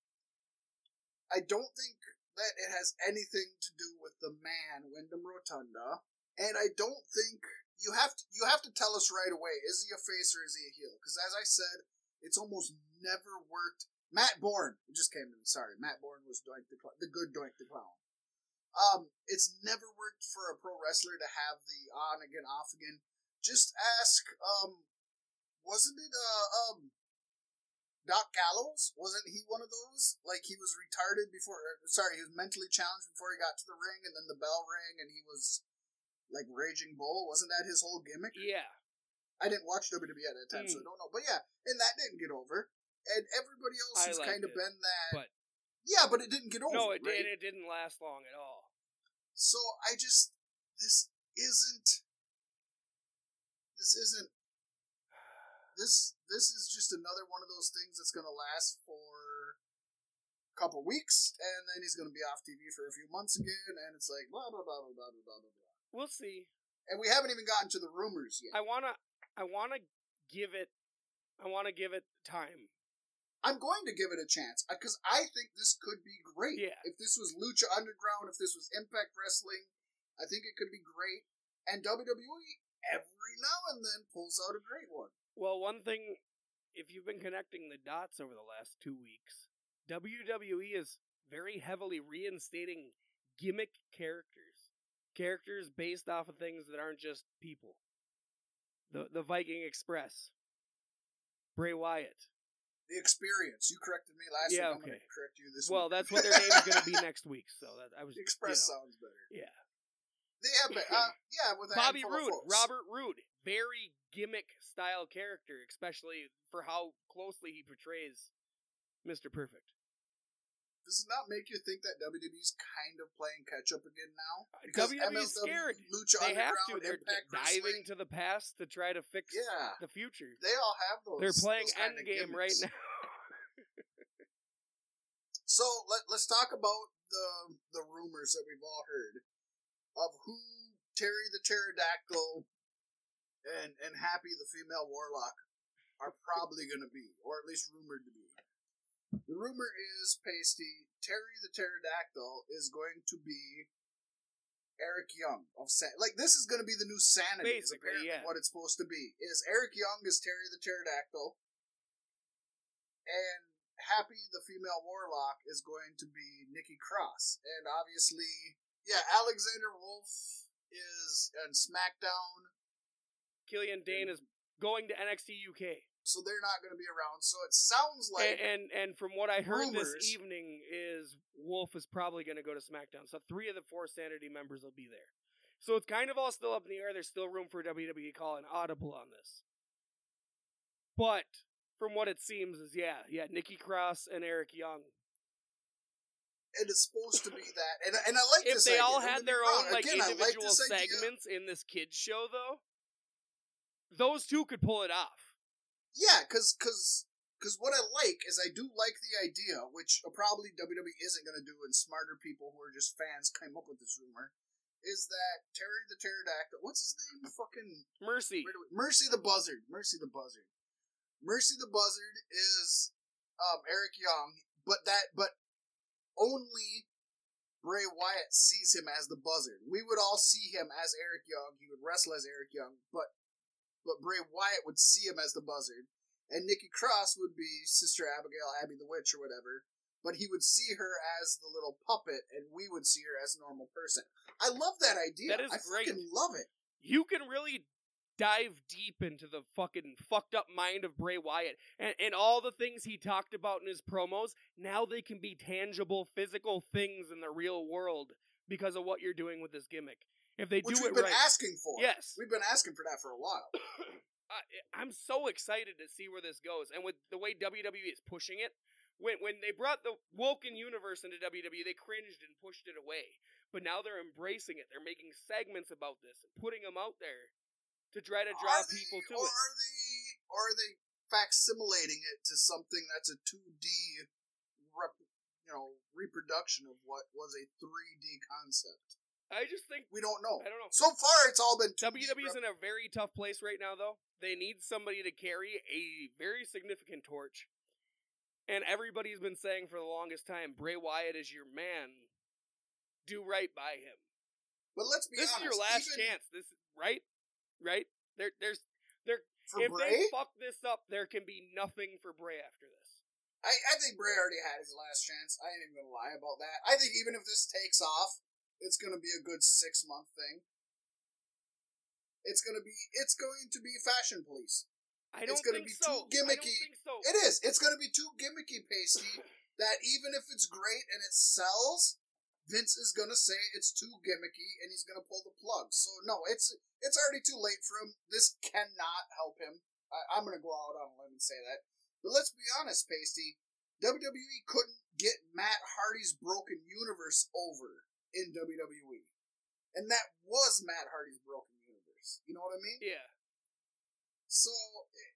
I don't think that it has anything to do with the man, Wyndham Rotunda, and I don't think you have to you have to tell us right away is he a face or is he a heel? Because as I said, it's almost never worked. Matt Borne, it just came to me. Sorry, Matt Borne was Doink the Clown, the good Doink the Clown. Um, it's never worked for a pro wrestler to have the on again, off again. Just ask, um, wasn't it uh um Doc Gallows? Wasn't he one of those? Like he was retarded before. Sorry, he was mentally challenged before he got to the ring, and then the bell rang, and he was like Raging Bull. Wasn't that his whole gimmick? Yeah. I didn't watch WWE at that time, so I Mm. don't know. But yeah, and that didn't get over. And everybody else I has kind of been that. but- yeah, but it didn't get over. No, it right? did. It didn't last long at all. So I just this isn't this isn't this this is just another one of those things that's going to last for a couple weeks and then he's going to be off TV for a few months again and it's like blah blah blah blah blah blah blah blah. We'll see. And we haven't even gotten to the rumors yet. I wanna. I wanna give it. I wanna give it time. I'm going to give it a chance uh, because I think this could be great. Yeah. If this was Lucha Underground, if this was Impact Wrestling, I think it could be great. And WWE every now and then pulls out a great one. Well, one thing, if you've been connecting the dots over the last two weeks, WWE is very heavily reinstating gimmick characters, characters based off of things that aren't just people. The the Viking Express, Bray Wyatt. The experience. You corrected me last Yeah, week. I'm going to correct you this Well, week. that's what their name is going to be next week. So that I was The Express you know. sounds better. Yeah. They have uh, yeah, with Bobby Roode. Robert Roode, very gimmick style character, especially for how closely he portrays Mr. Perfect. Does it not make you think that WWE's kind of playing catch up again now? WWE's Uh, scared. Lucha they have to. They're Impact diving Wrestling. to the past to try to fix Yeah, the future. they all have those. They're playing those Endgame right now. So let, let's talk about the the rumors that we've all heard of who Terry the Pterodactyl and and Happy the female warlock are probably going to be, or at least rumored to be. The rumor is Pasty Terry the Pterodactyl is going to be Eric Young of San- like this is going to be the new Sanity. is Basically, apparently yeah. what it's supposed to be is Eric Young is Terry the Pterodactyl, and Happy the female warlock is going to be Nikki Cross, and obviously, yeah, Alexander Wolf is on SmackDown, Killian Dain is going to NXT UK. So they're not going to be around. So it sounds like and, and and from what I heard rumors. this evening is Wolf is probably going to go to SmackDown. So three of the four Sanity members will be there. So it's kind of all still up in the air. There's still room for WWE call an audible on this. But from what it seems is yeah, yeah, Nikki Cross and Eric Young. it is supposed to be that, and and I like If they idea. all had their own like Again, I like individual idea. segments in this kids show though, those two could pull it off. Yeah, because because because what I like is I do like the idea, which probably WWE isn't going to do, and smarter people who are just fans came up with this rumor, is that Terry the Pterodactyl, what's his name? Fucking Mercy. we- Mercy the Buzzard. Mercy the Buzzard. Mercy the Buzzard is um, Eric Young, but that but only Bray Wyatt sees him as the Buzzard. We would all see him as Eric Young. He would wrestle as Eric Young, but but Bray Wyatt would see him as the Buzzard, and Nikki Cross would be Sister Abigail, Abby the Witch, or whatever. But he would see her as the little puppet, and we would see her as a normal person. I love that idea. That is I great. fucking love it. You can really dive deep into the fucking fucked up mind of Bray Wyatt and, and all the things he talked about in his promos, now they can be tangible, physical things in the real world because of what you're doing with this gimmick. If they Which do we've it been right. asking for. Yes. We've been asking for that for a while. I, I'm so excited to see where this goes, and with the way WWE is pushing it, when when they brought the Woken universe into WWE, they cringed and pushed it away. But now they're embracing it. They're making segments about this and putting them out there to try to draw they- people to or it. Are they, or are they facsimilating it to something that's a 2D, rep, you know, reproduction of what was a 3D concept? I just think We don't know. I don't know. So far, it's all been 2D WWE's in a very tough place right now, though. They need somebody to carry a very significant torch. And everybody's been saying for the longest time, Bray Wyatt is your man. Do right by him. But let's be this honest. is your last even chance. This right, right. There, there's For if Bray, they fuck this up, there can be nothing for Bray after this. I, I think Bray already had his last chance. I ain't even gonna lie about that. I think even if this takes off, it's gonna be a good six month thing. It's gonna be it's going to be fashion police. I It's don't gonna think be so. too gimmicky. I don't think so. It is. It's gonna be too gimmicky pasty that even if it's great and it sells, Vince is gonna say it's too gimmicky and he's gonna pull the plug. So no, it's it's already too late for him. This cannot help him. I, I'm gonna go out on a limb and say that. But let's be honest, Pasty. WWE couldn't get Matt Hardy's broken universe over in WWE. And that was Matt Hardy's broken universe. You know what I mean? Yeah. So, eh,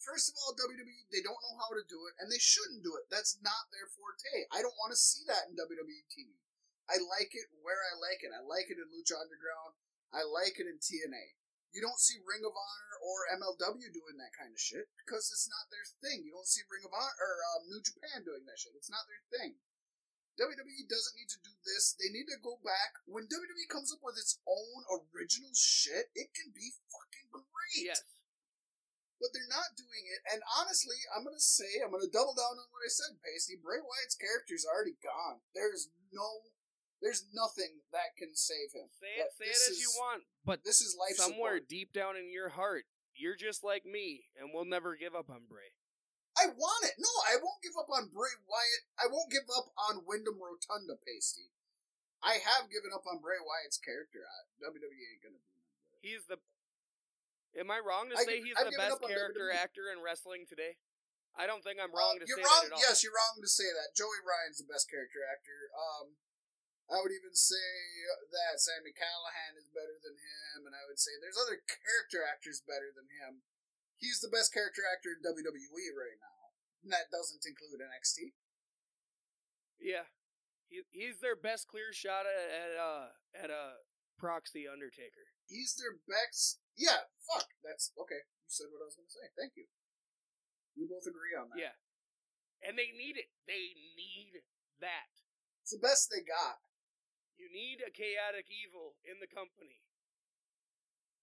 first of all, WWE, they don't know how to do it, and they shouldn't do it. That's not their forte. I don't want to see that in WWE TV. I like it where I like it. I like it in Lucha Underground. I like it in TNA. You don't see Ring of Honor or MLW doing that kind of shit because it's not their thing. You don't see Ring of Honor or um, New Japan doing that shit. It's not their thing. WWE doesn't need to do this. They need to go back. When WWE comes up with its own original shit, it can be fucking great Yes. but they're not doing it. And honestly, I'm gonna say, I'm gonna double down on what I said, Pasty. Bray Wyatt's character's already gone. There's no, there's nothing that can save him. Say it. Say it as you is- want. But This is life somewhere support. deep down in your heart, you're just like me, and we'll never give up on Bray. I want it. No, I won't give up on Bray Wyatt. I won't give up on Wyndham Rotunda, Pasty. I have given up on Bray Wyatt's character. I, WWE ain't gonna do it. He's the. Am I wrong to I say give- he's I've the best character actor in wrestling today? I don't think I'm wrong Uh, to you're say wrong. that at all. Yes, you're wrong to say that. Joey Ryan's the best character actor. Um, I would even say that Sami Callihan is better than him, and I would say there's other character actors better than him. He's the best character actor in WWE right now, and that doesn't include NXT. Yeah, he, he's their best clear shot at at uh at a proxy Undertaker. He's their best. Yeah, fuck. That's okay. You said what I was going to say. Thank you. We both agree on that. Yeah, and they need it. They need that. it's the best they got. You need a chaotic evil in the company.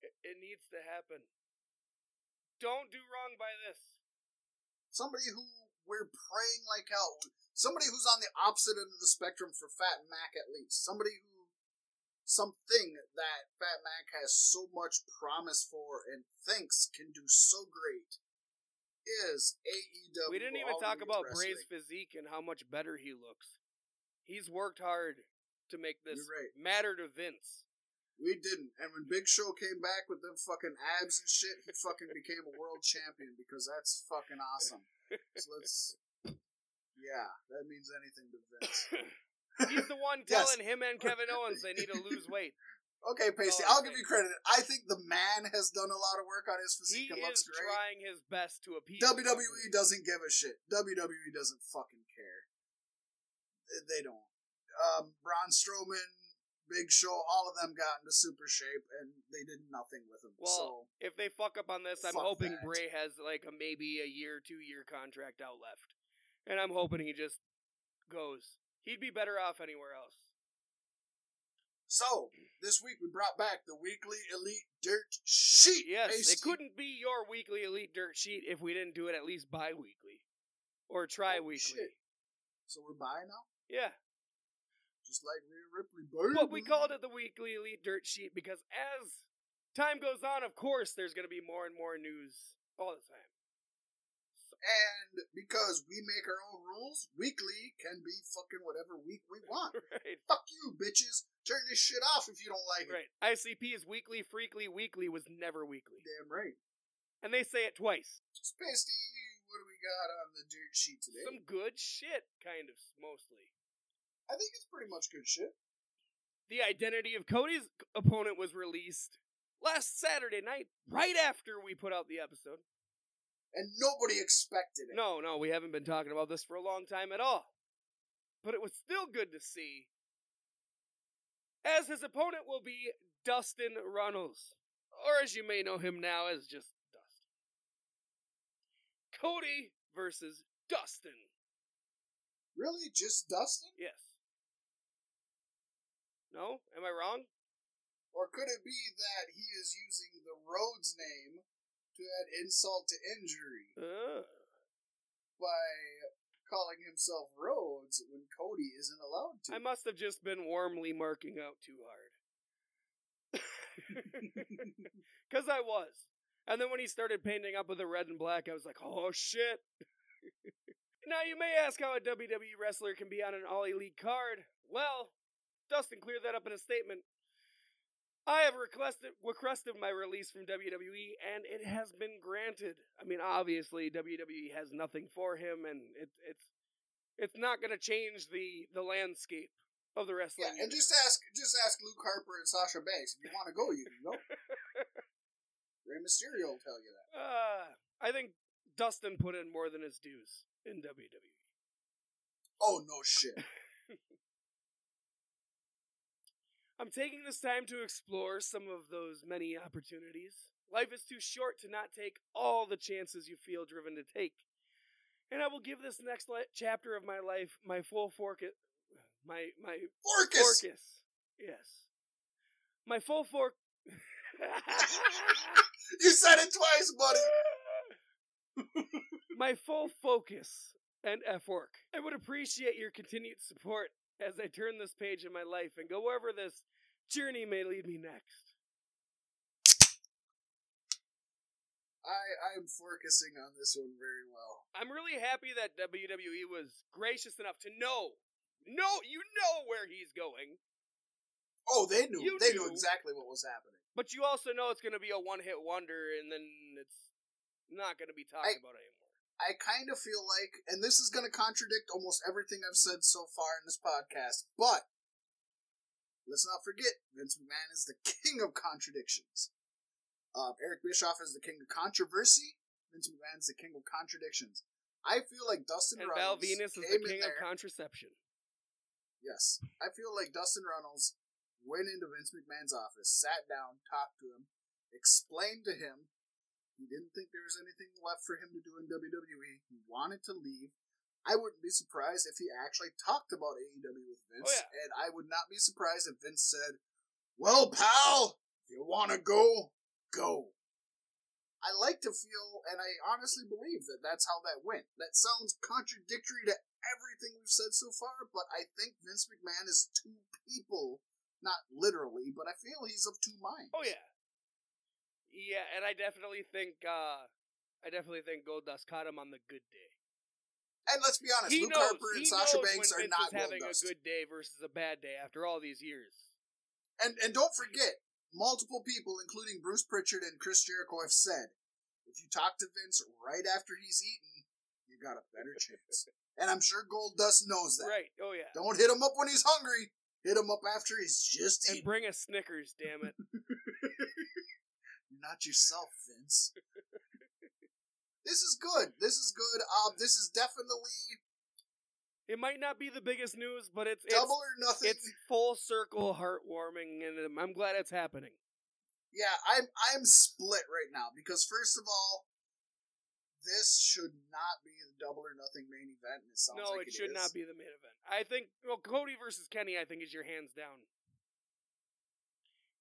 It, it needs to happen. Don't do wrong by this. somebody who we're praying like hell. Somebody who's on the opposite end of the spectrum for Fat Mac, at least. Somebody who, something that Fat Mac has so much promise for and thinks can do so great is AEW. we didn't even talk about Wrestling. Bray's physique and how much better he looks. He's worked hard to make this right. matter to Vince. We didn't. And when Big Show came back with them fucking abs and shit, he fucking became a world champion because that's fucking awesome. So let's. Yeah, that means anything to Vince. He's the one Yes. telling him and Kevin Owens they need to lose weight. Okay, Pasty, Oh, I'll give you credit. I think the man has done a lot of work on his He physique and looks is great. trying his best to appease WWE doesn't give a shit. WWE doesn't fucking care. They- They don't. Um, Braun Strowman, Big Show, all of them got into super shape, and they did nothing with them. Well, so If they fuck up on this, I'm hoping that. Bray has like a maybe a year, two year contract out left, and I'm hoping he just goes. He'd be better off anywhere else. so this week we brought back the weekly Elite Dirt Sheet. Yes, it couldn't be your weekly elite dirt sheet if we didn't do it at least bi-weekly or tri-weekly. shit. So we're by now, Yeah, just like Rhea Ripley. Baby. but we called it the weekly elite dirt sheet because as time goes on, of course, there's going to be more and more news all the time. And because we make our own rules, weekly can be fucking whatever week we want. right. Fuck you, bitches. Turn this shit off if you don't like it. Right. ICP is weekly, freakly, weekly was never weekly. Damn right. And they say it twice. Spacey, what do we got on the dirt sheet today? Some good shit, kind of, mostly. I think it's pretty much good shit. The identity of Cody's opponent was released last Saturday night, right after we put out the episode. And nobody expected it. No, no, we haven't been talking about this for a long time at all. But it was still good to see. As his opponent will be Dustin Runnels, or as you may know him now as just Dustin. Cody versus Dustin. Really? Just Dustin? Yes. No? Am I wrong? Or could it be that he is using the Rhodes name to add insult to injury Uh, by calling himself Rhodes when Cody isn't allowed to? I must have just been warmly marking out too hard. Because I was. And then when he started painting up with the red and black, I was like, oh shit. now you may ask how a WWE wrestler can be on an all elite card. Well, Dustin cleared that up in a statement. I have requested requested my release from WWE, and it has been granted. I mean, obviously WWE has nothing for him, and it, it's it's not going to change the the landscape of the wrestling. yeah, and universe. just ask just ask Luke Harper and Sasha Banks. If you want to go, you can go. Rey Mysterio will tell you that. Uh, I think Dustin put in more than his dues in. WWE. Oh no shit. I'm taking this time to explore some of those many opportunities. Life is too short to not take all the chances you feel driven to take. And I will give this next li- chapter of my life my full fork my my forcus. Yes. My full fork You said it twice, buddy. my full focus and F work. I would appreciate your continued support as I turn this page in my life and go wherever this journey may lead me next. I I'm focusing on this one very well. I'm really happy that WWE was gracious enough to know, know, you know where he's going, Oh, they knew. You they knew. knew exactly what was happening. but you also know it's going to be a one-hit wonder, and then it's not going to be talked I- about anymore. I kind of feel like, and this is going to contradict almost everything I've said so far in this podcast, but let's not forget Vince McMahon is the king of contradictions. Uh, Eric Bischoff is the king of controversy. Vince McMahon is the king of contradictions. I feel like Dustin And Val Venis is the king of contraception. Yes. I feel like Dustin Runnels went into Vince McMahon's office, sat down, talked to him, explained to him he didn't think there was anything left for him to do in WWE. He wanted to leave. I wouldn't be surprised if he actually talked about AEW with Vince. Oh, yeah. And I would not be surprised if Vince said, Well, pal, you want to go, go. I like to feel, and I honestly believe that that's how that went. That sounds contradictory to everything we've said so far, but I think Vince McMahon is two people. Not literally, but I feel he's of two minds. Oh yeah, yeah, and I definitely think, uh I definitely think Goldust caught him on the good day. And let's be honest, he Luke knows, Harper and Sasha Banks are Vince not is having a good day versus a bad day after all these years. And and don't forget, multiple people, including Bruce Prichard and Chris Jericho, have said, if you talk to Vince right after he's eaten, you got a better chance. And I'm sure Goldust knows that. Right? Oh yeah. Don't hit him up when he's hungry. Hit him up after he's just And eaten. bring a Snickers, damn it. You're not yourself, Vince. this is good. This is good. Um, this is definitely It might not be the biggest news, but it's double or nothing. it's, it's full circle heartwarming, and I'm glad it's happening. Yeah, I'm I'm split right now because first of all, this should not be the double or nothing main event. And it sounds no, like it should is. not be the main event. I think well, Cody versus Kenny, I think is your hands down.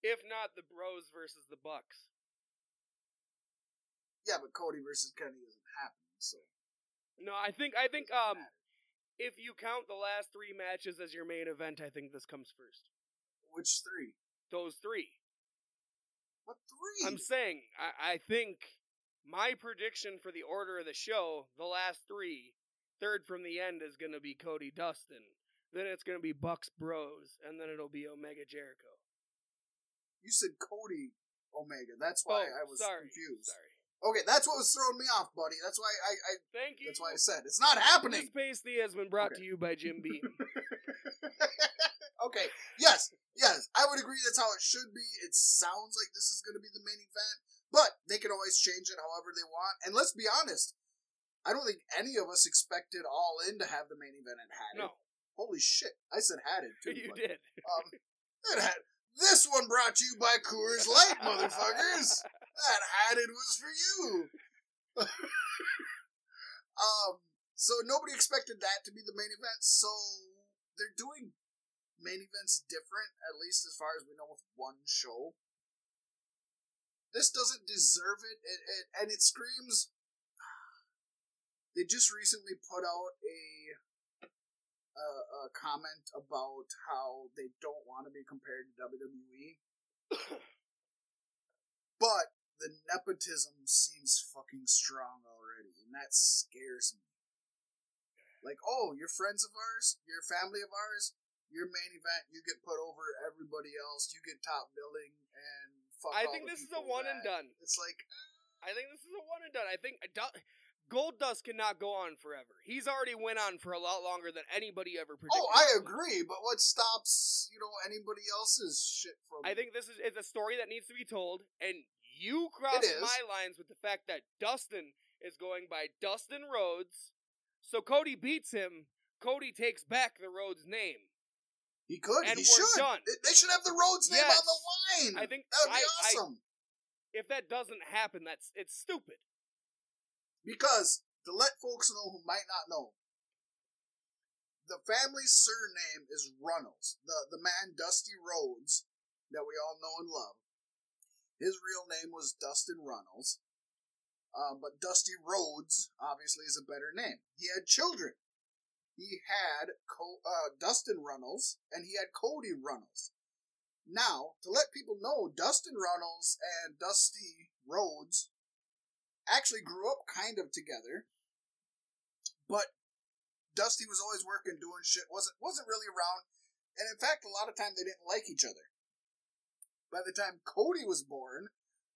If not the Bros versus the Bucks. Yeah, but Cody versus Kenny isn't happening. So No, I think I think um matter. if you count the last three matches as your main event, I think this comes first. which three? Those three. What three? I'm saying, I, I think my prediction for the order of the show, the last three, third from the end is going to be Cody Dustin. Then it's going to be Bucks Bros, and then it'll be Omega Jericho. you said Cody Omega. That's why oh, I was sorry, confused. Sorry. Okay, that's what was throwing me off, buddy. That's why I, I Thank you. that's why I said it's not happening. This pasty has been brought Okay. to you by Jim Beam. okay, yes, yes, I would agree that's how it should be. It sounds like this is going to be the main event, but they can always change it however they want. And let's be honest, I don't think any of us expected All In to have the main event and had it. no, Holy shit, I said had it too. you but, did. Um, it had this one brought to you by Coors Light, motherfuckers. That had it was for you. um, so nobody expected that to be the main event. So they're doing main events different, at least as far as we know, with one show. This doesn't deserve it, it, it and it screams. They just recently put out a, a a comment about how they don't want to be compared to WWE, but the nepotism seems fucking strong already, and that scares me. Like, oh, you're friends of ours, you're family of ours, your main event, you get put over everybody else, you get top billing, and fuck. I think the this is a one and done. It's like, I think this is a one and done. I think Du- Goldust cannot go on forever. He's already went on for a lot longer than anybody ever predicted. oh, I agree, but what stops you know anybody else's shit from? I think this is it's a story that needs to be told, and you cross my lines with the fact that Dustin is going by Dustin Rhodes. So Cody beats him. Cody takes back the Rhodes name. he could, and he should. done. They- should have the Rhodes name Yes. on the line. I think that would be I- I- awesome. If that doesn't happen, that's it's stupid. Because to let folks know who might not know, the family's surname is Runnels. The the man Dusty Rhodes that we all know and love. His real name was Dustin Runnels. Uh, but Dusty Rhodes obviously is a better name. He had children. He had uh, Dustin Runnels and he had Cody Runnels. Now, to let people know, Dustin Runnels and Dusty Rhodes actually grew up kind of together, but Dusty was always working, doing shit, wasn't wasn't really around, and in fact, a lot of time they didn't like each other. By the time Cody was born,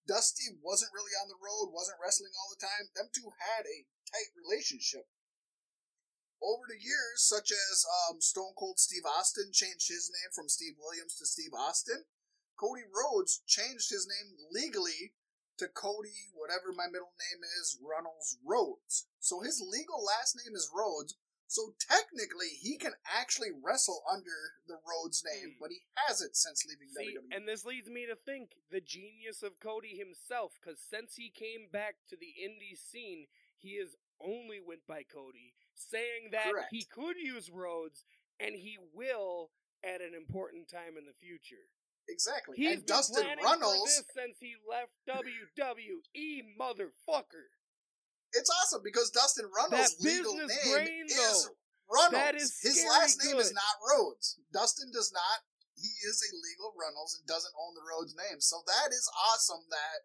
Dusty wasn't really on the road, wasn't wrestling all the time. Them two had a tight relationship. Over the years, such as um, Stone Cold Steve Austin changed his name from Steve Williams to Steve Austin, Cody Rhodes changed his name legally to Cody, whatever my middle name is, Runnels Rhodes. So his legal last name is Rhodes. So technically, he can actually wrestle under the Rhodes name, Hmm. but he hasn't since leaving See, WWE. and this leads me to think the genius of Cody himself, because since he came back to the indie scene, he has only went by Cody, saying that Correct. he could use Rhodes and he will at an important time in the future. exactly. He's and been Dustin Runnels, this since he left WWE, motherfucker. It's awesome because Dustin Runnels' legal name brain, is. Runnels. Is His last name is not Rhodes. Dustin does not. He is a legal Runnels and doesn't own the Rhodes name. So that is awesome. That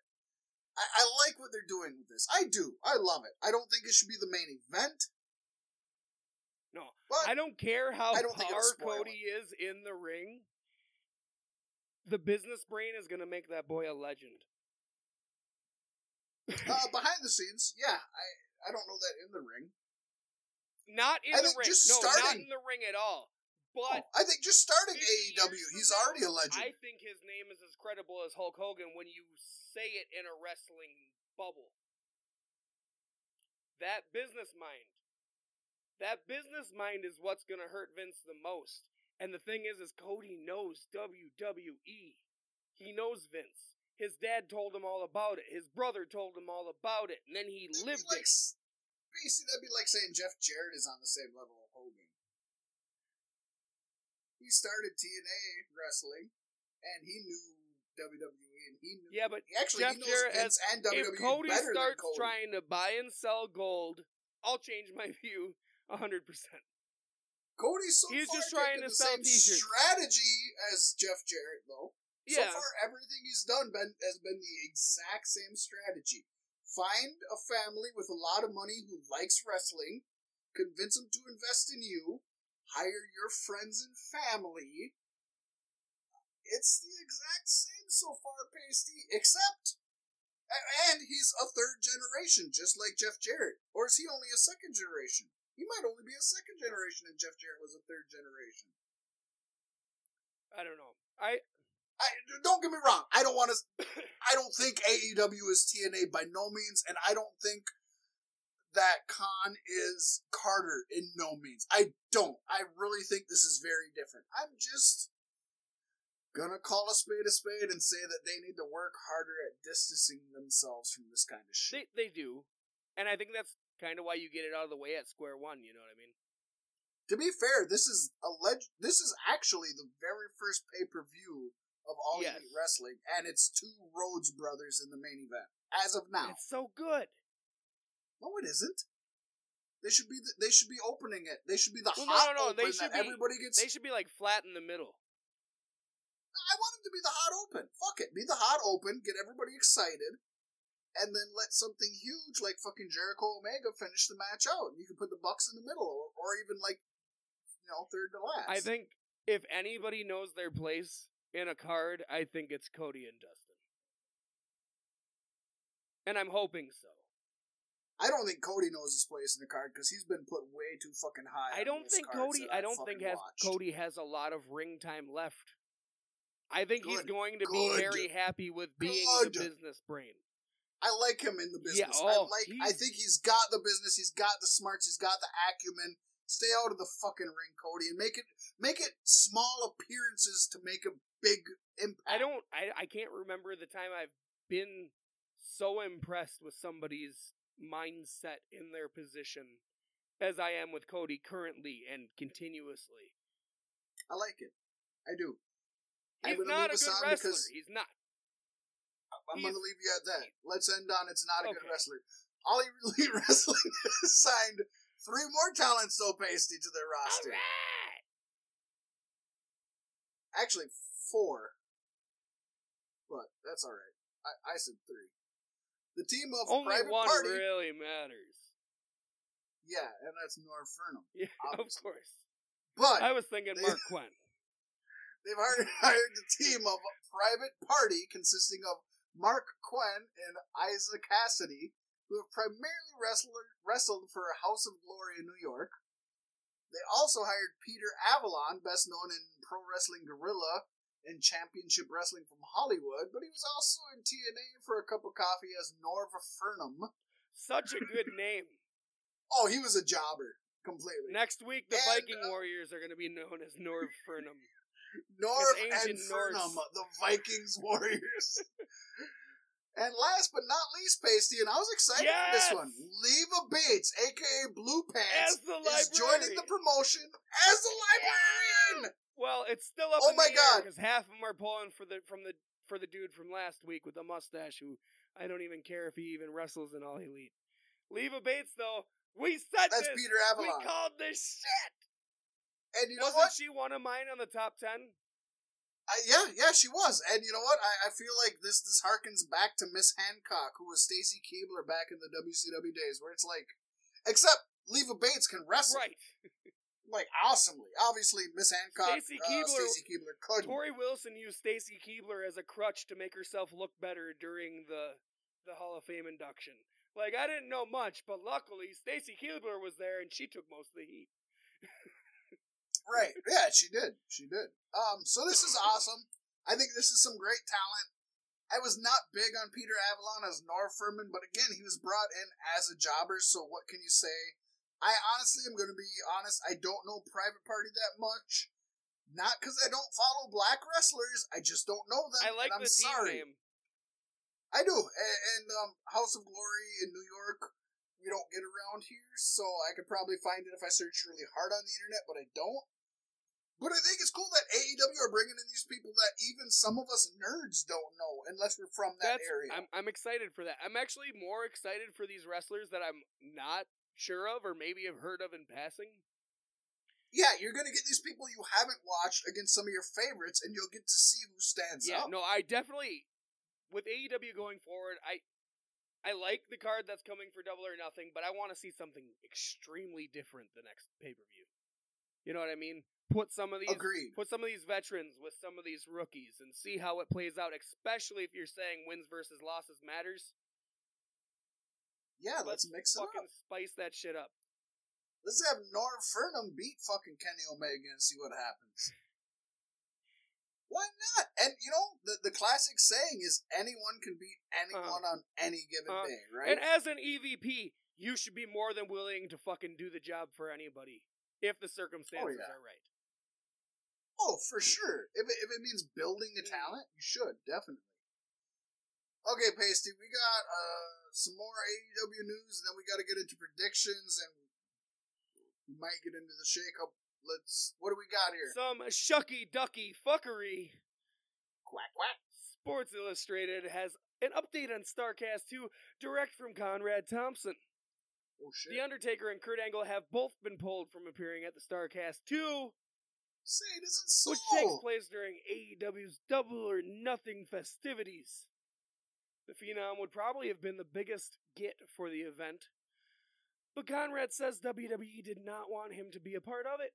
I, I like what they're doing with this. I do. I love it. I don't think it should be the main event. No, But I don't care how I don't it'll Cody is in the ring. The business brain is gonna make that boy a legend. Uh, behind the scenes, yeah, I I don't know that in the ring. Not in I the ring. just no, not starting- in the ring at all. But Oh, I think just starting AEW, he's now, already a legend. I think his name is as credible as Hulk Hogan when you say it in a wrestling bubble. That business mind. That business mind is what's gonna hurt Vince the most. And the thing is, is Cody knows WWE. He knows Vince. His dad told him all about it. His brother told him all about it, and then he That'd lived like, it. Basically, that'd be like saying Jeff Jarrett is on the same level of Hogan. He started TNA wrestling, and he knew WWE, and he knew. Yeah, but actually Jeff Jarrett Vince and WWE if Cody better starts Cody. trying to buy and sell gold, I'll change my view hundred percent. Cody's so He's just trying to the sell same t-shirts. strategy as Jeff Jarrett, though. So far, everything he's done been, has been the exact same strategy. Find a family with a lot of money who likes wrestling, convince them to invest in you, hire your friends and family. It's the exact same so far, Pasty, except. And he's a third generation, just like Jeff Jarrett. Or is he only a second generation? He might only be a second generation, and Jeff Jarrett was a third generation. I don't know. I I don't get me wrong. I don't want to. I don't think AEW is TNA by no means, and I don't think that Khan is Carter in no means. I don't. I really think this is very different. I'm just gonna call a spade a spade and say that they need to work harder at distancing themselves from this kind of shit. they they do, and I think that's kind of why you get it out of the way at square one. You know what I mean? to be fair, this is alleged. This is actually the very first pay per view of All Yes. Elite Wrestling, and it's two Rhodes brothers in the main event as of now. It's so good. No, it isn't. They should be. The, they should be opening it. They should be the Well, no, hot no, no, open they should be- everybody gets. They should be like flat in the middle. I want them to be the hot open. Fuck it, be the hot open. Get everybody excited, and then let something huge like fucking Jericho Omega finish the match out. You can put the Bucks in the middle, or, or even like you know third to last. I think if anybody knows their place in a card, I think it's Cody and Dustin. And I'm hoping so. I don't think Cody knows his place in the card because he's been put way too fucking high. I don't think Cody I don't think has watched. Cody has a lot of ring time left. I think he's going to Good. be very happy with being Good. the business brain. I like him in the Yeah, business. oh, I like. I think he's got the business. He's got the smarts. He's got the acumen. Stay out of the fucking ring, Cody, and make it make it small appearances to make a big impact. I don't I I can't remember the time I've been so impressed with somebody's mindset in their position as I am with Cody currently and continuously. I like it. I do. I'm He's gonna not a good wrestler. He's not. I'm He's- going to leave you at that. Let's end on it's not a good wrestler. All Elite Wrestling signed three more talents, though, Pasty, to their roster. right. Actually, four. But that's all right. I, I said three. The team of Only Private one Party. really matters. Yeah, and that's Fernum. Yeah, of course. But I was thinking they- Marq Quen. they've hired, hired a team of Private Party consisting of Marq Quen and Isaac Kassidy, who have primarily wrestled, wrestled for House of Glory in New York. They also hired Peter Avalon, best known in Pro Wrestling Guerrilla and Championship Wrestling from Hollywood, but he was also in TNA for a cup of coffee as Norv Fernum. Such a good name. Oh, he was a jobber completely. Next week, the And, Viking uh, Warriors are going to be known as Norv Fernum. Norv and Fernum, Norse. the Vikings warriors. and last but not least, Pasty, and I was excited for this one. Leva Bates, aka Blue Pants, is joining the promotion as the librarian. Well, it's still up Oh in my the God. because half of them are pulling for the from the for the dude from last week with the mustache, who I don't even care if he even wrestles in All Elite. Leva Bates, though, we said That's this. Peter we called this shit. and you know Wasn't what? she one of mine on the top ten? I, yeah, yeah, she was. And you know what? I, I feel like this this harkens back to Miss Hancock, who was Stacy Keibler back in the WCW days, where it's like, except Leva Bates can wrestle Right. like awesomely. Obviously, Miss Hancock, Stacey uh, Keibler- Stacy Keibler could. Torrie Wilson used Stacy Keibler as a crutch to make herself look better during the the Hall of Fame induction. Like I didn't know much, but luckily Stacy Keibler was there and she took most of the heat. Right. Yeah, she did. She did. Um, so this is awesome. I think this is some great talent. I was not big on Peter Avalon as Norv Fernum, but again, he was brought in as a jobber, so what can you say? I honestly am going to be honest, I don't know Private Party that much. Not because I don't follow black wrestlers, I just don't know them. I like I'm the team sorry. name. I do. And, and um, House of Glory in New York, we don't get around here, so I could probably find it if I search really hard on the internet, but I don't. But I think it's cool that AEW are bringing in these people that even some of us nerds don't know, unless we're from that That's area. I'm I'm excited for that. I'm actually more excited for these wrestlers that I'm not sure of or maybe have heard of in passing. yeah, you're gonna get these people you haven't watched against some of your favorites, and you'll get to see who stands Yeah, up. no, I definitely with AEW going forward, I I like the card that's coming for Double or Nothing, but I want to see something extremely different the next pay per view. You know what I mean? Put some of these Agreed. put some of these veterans with some of these rookies and see how it plays out, especially if you're saying wins versus losses matters. Yeah, let's, mix it Fucking up. spice that shit up. Let's have Norv Fernum beat fucking Kenny Omega and see what happens. Why not? And you know, the the classic saying is anyone can beat anyone on any given Uh, day, right? And as an EVP, you should be more than willing to fucking do the job for anybody if the circumstances yeah. are right. Oh, for sure. If it, if it means building the Mm. talent, you should definitely. Okay, Pasty, we got uh some more AEW news, and then we got to get into predictions, and we might get into the shakeup. Let's. What do we got here? Some shucky ducky fuckery. quack quack. Sports Illustrated has an update on Starcast 2 direct from Conrad Thompson. Oh shit! The Undertaker and Kurt Angle have both been pulled from appearing at the Starcast 2, Say it isn't so. which takes place during AEW's Double or Nothing festivities. The Phenom would probably have been the biggest get for the event, but Conrad says WWE did not want him to be a part of it.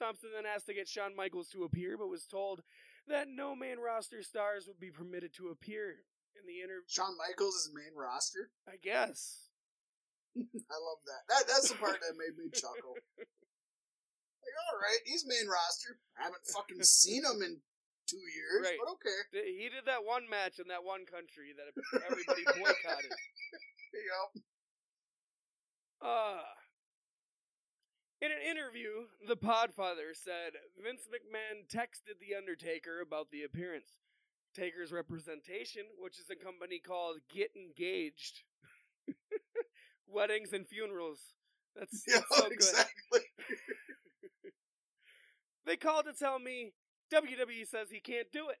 Thompson then asked to get Shawn Michaels to appear, but was told that no main roster stars would be permitted to appear in the interview. Shawn Michaels is main roster. I guess. I love that. That that's the part that made me chuckle. Like, all right, he's main roster. I haven't fucking seen him in two years, Right. but okay. He did that one match in that one country that everybody boycotted. There you go. Uh, in an interview, the Podfather said Vince McMahon texted The Undertaker about the appearance. Taker's representation, which is a company called Get Engaged, weddings and funerals. That's, Yeah, so good. exactly. They called to tell me WWE says he can't do it.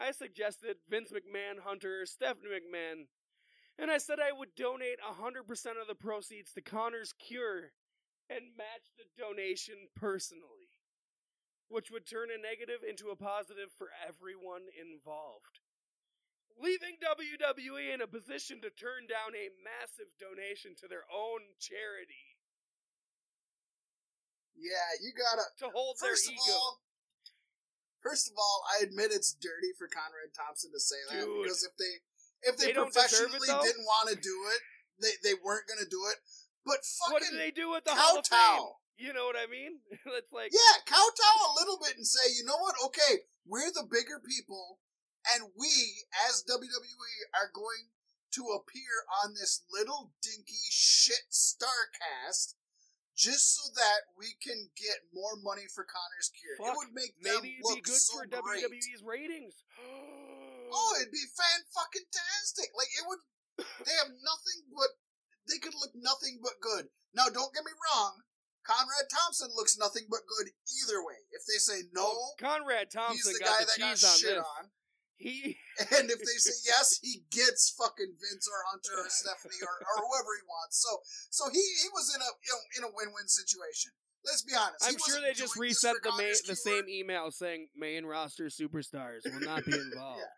I suggested Vince McMahon, Hunter, Stephanie McMahon, and I said I would donate 100% of the proceeds to Connor's cure and match the donation personally, which would turn a negative into a positive for everyone involved. Leaving WWE in a position to turn down a massive donation to their own charity Yeah, you gotta. to hold their First of ego. all, first of all, I admit it's dirty for Conrad Thompson to say that Dude. because if they if they, They don't it, professionally didn't want to do it, they they weren't gonna do it. But What fucking did they do with the Hall of Fame? You know what I mean? it's like Yeah, kowtow a little bit and say, you know what? Okay, we're the bigger people, and we, as WWE, are going to appear on this little dinky shit Starcast just so that we can get more money for Connor's cure. Fuck, it would make them maybe it'd look be good so for great. WWE's ratings. Oh, it'd be fan fucking tastic. Like it would. They have nothing but. They could look nothing but good. Now, don't get me wrong. Conrad Thompson looks nothing but good either way. If they say no, Oh, Conrad he's Thompson the got guy the that got on shit this. on. He And if they say yes, he gets fucking Vince or Hunter or Stephanie or, or whoever he wants. So so he, he was in a you know in a win win situation. Let's be honest. I'm sure they just reset the main, the same email saying main roster superstars will not be involved. Yeah,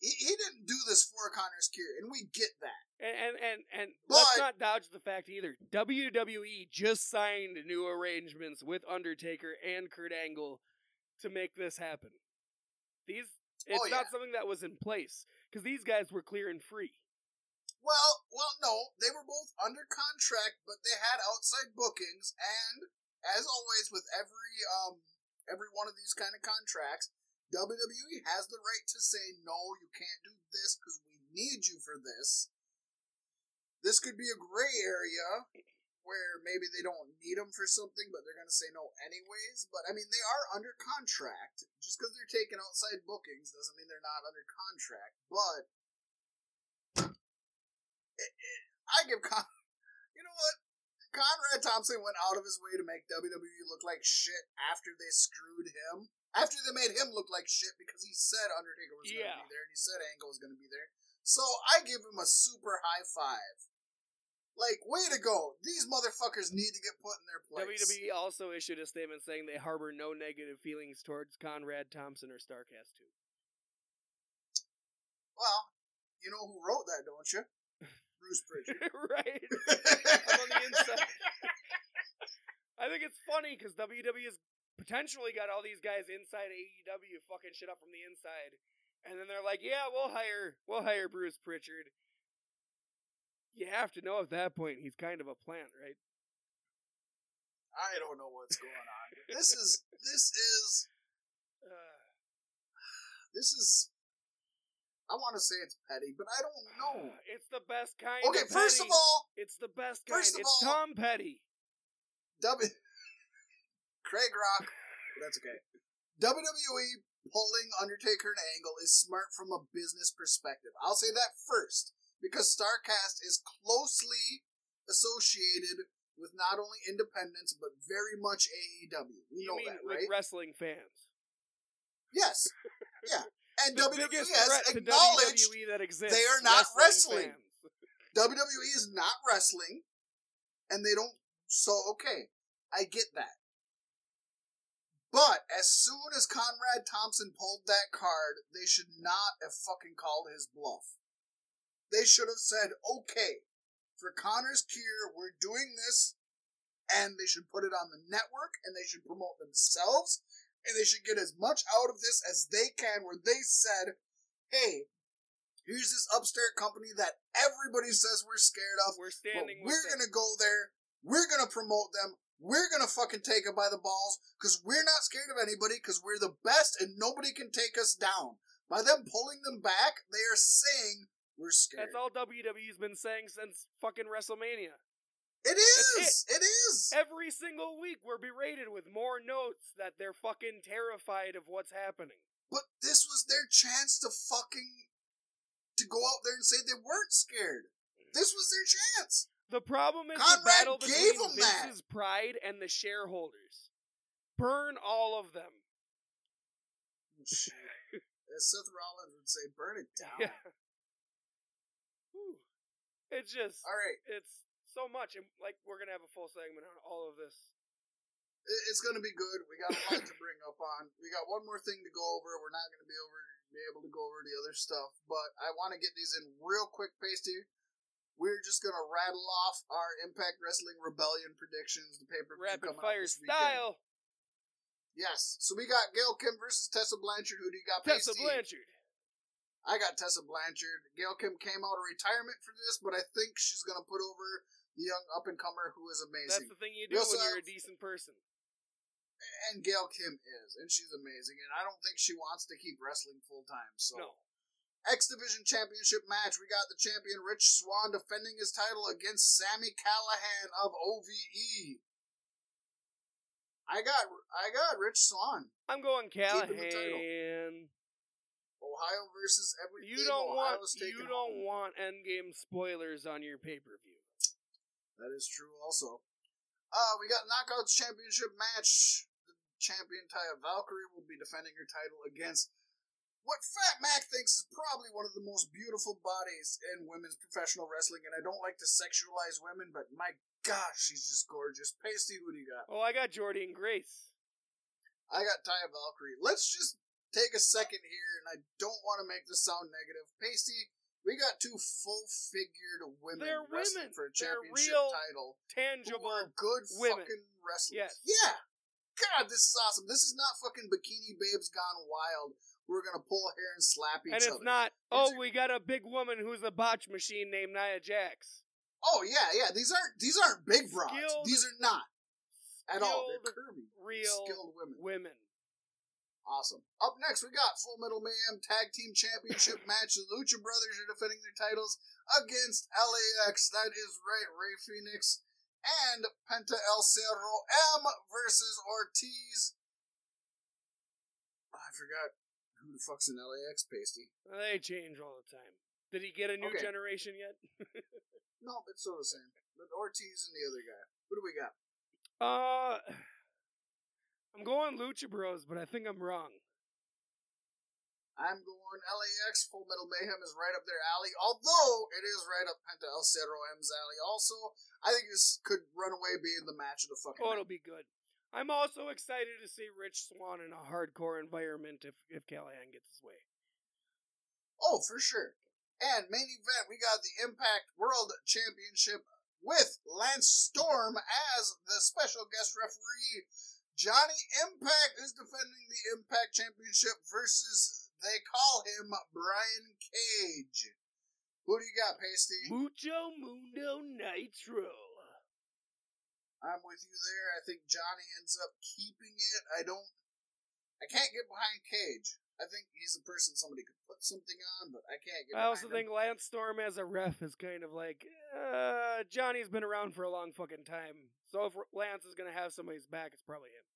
he, he didn't do this for Connor's cure, and we get that. And and and, and let's not dodge the fact either. WWE just signed new arrangements with Undertaker and Kurt Angle to make this happen. These it's Oh, not something that was in place because these guys were clear and free. Well, well, no, they were both under contract, but they had outside bookings, and as always with every um every one of these kind of contracts, WWE has the right to say no, you can't do this because we need you for this. This could be a gray area where maybe they don't need them for something, but they're going to say no anyways. But I mean, they are under contract. Just because they're taking outside bookings doesn't mean they're not under contract. But it, it, I give Con. You know what? Conrad Thompson went out of his way to make WWE look like shit after they screwed him. After they made him look like shit because he said Undertaker was going to be there and he said Angle was going to be there. So I give him a super high five. Like, way to go! These motherfuckers need to get put in their place. WWE also issued a statement saying they harbor no negative feelings towards Conrad Thompson or Starcast 2. Well, you know who wrote that, don't you? Bruce Prichard. right? I'm on the inside. I think it's funny because WWE has potentially got all these guys inside AEW fucking shit up from the inside, and then they're like, "Yeah, we'll hire, we'll hire Bruce Prichard." You have to know at that point he's kind of a plant, right? I don't know what's going on. This is this is Uh, this is. I want to say it's petty, but I don't know. it's the best kind. Okay, of first of all, it's the best kind. first of it's all- Tom Petty. W. Craig Rock. That's okay. WWE pulling Undertaker and Angle is smart from a business perspective. I'll say that first because Starcast is closely associated with not only independence but very much AEW. We You know mean that, with right? wrestling fans? yes. Yeah. And WWE has acknowledged WWE that exists. they are not wrestling. fans. WWE is not wrestling, and they don't. So okay, I get that. But as soon as Conrad Thompson pulled that card, they should not have fucking called his bluff. They should have said, "Okay, for Connor's cure, we're doing this," and they should put it on the network, and they should promote themselves, and they should get as much out of this as they can. Where they said, "Hey, here's this upstart company that everybody says we're scared of, We're standing. we're gonna go there. We're gonna promote them. We're gonna fucking take it by the balls because we're not scared of anybody because we're the best and nobody can take us down. By them pulling them back, they are saying we're scared. That's all WWE's been saying since fucking WrestleMania. It is. It is. Every single week, we're berated with more notes that they're fucking terrified of what's happening. But this was their chance to fucking to go out there and say they weren't scared. Mm. This was their chance. The problem is Conrad the battle gave between them that. Vince's pride and the shareholders. Burn all of them. As Seth Rollins would say, burn it down. Yeah. Whew. It's just, All right. it's so much. And like, we're going to have a full segment on all of this. It's going to be good. We got a lot to bring up on. We got one more thing to go over. We're not going to be over be able to go over the other stuff, but I want to get these in real quick pasty. We're just going to rattle off our Impact Wrestling Rebellion predictions. The paper Rapid fire out this weekend. style. Yes. So we got Gail Kim versus Tessa Blanchard. Who do you got? Tessa Pasty? Blanchard. I got Tessa Blanchard. Gail Kim came out of retirement for this, but I think she's going to put over the young up and comer who is amazing. That's the thing you do when you're a decent person. and Gail Kim is, and she's amazing. And I don't think she wants to keep wrestling full time. So, No. X Division Championship match. We got the champion Rich Swann defending his title against Sami Callihan of OVE. I got, I got Rich Swann. I'm going Keeping the title. Callihan. Ohio versus everything. You don't want you don't home. want endgame spoilers on your pay per view. That is true. Also, uh, we got Knockouts Championship match. The champion Taya Valkyrie will be defending her title against what Fat Mac thinks is probably one of the most beautiful bodies in women's professional wrestling. And I don't like to sexualize women, but my gosh, she's just gorgeous. Pasty, who do you got? Oh, I got Jordynne Grace. I got Taya Valkyrie. Let's just take a second here, and I don't want to make this sound negative. Pasty, we got two full-figured women They're wrestling women. for a They're championship real title. who Tangible. are good women. fucking wrestlers. Yes. Yeah. God, this is awesome. This is not fucking bikini babes gone wild. We're gonna pull hair and slap each other. And it's not, oh, we got a big woman who's a botch machine named Nia Jax. Oh yeah, yeah. These aren't these aren't big broads. Skilled- these are not at all. They're curvy, Real skilled women. women. Awesome. Up next, we got Full Metal Mayhem Tag Team Championship match. The Lucha Brothers are defending their titles against LAX. That is right, Rey Fenix and Penta El Zero M versus Ortiz. I forgot who the fuck's in LAX, Pasty. They change all the time. Did he get a new Okay. generation yet? No, it's still the same. But Ortiz and the other guy. Who do we got? Uh, I'm going Lucha Bros, but I think I'm wrong. I'm going LAX. Full Metal Mayhem is right up their alley. Although it is right up Penta El Zero M's alley. Also, I think this could run away being the match of the fucking. Oh, night. it'll be good. I'm also excited to see Rich Swann in a hardcore environment if if Callihan gets his way. Oh, for sure. And main event, we got the Impact World Championship with Lance Storm as the special guest referee. Johnny Impact is defending the Impact Championship versus, they call him Brian Cage. Who do you got, Pasty? Mucho Mundo Nitro. I'm with you there. I think Johnny ends up keeping it. I don't. I can't get behind Cage. I think he's a person somebody could put something on, but I can't get. I also behind think Lance Storm as a ref is kind of like uh, Johnny's been around for a long fucking time. So if Lance is gonna have somebody's back, it's probably him.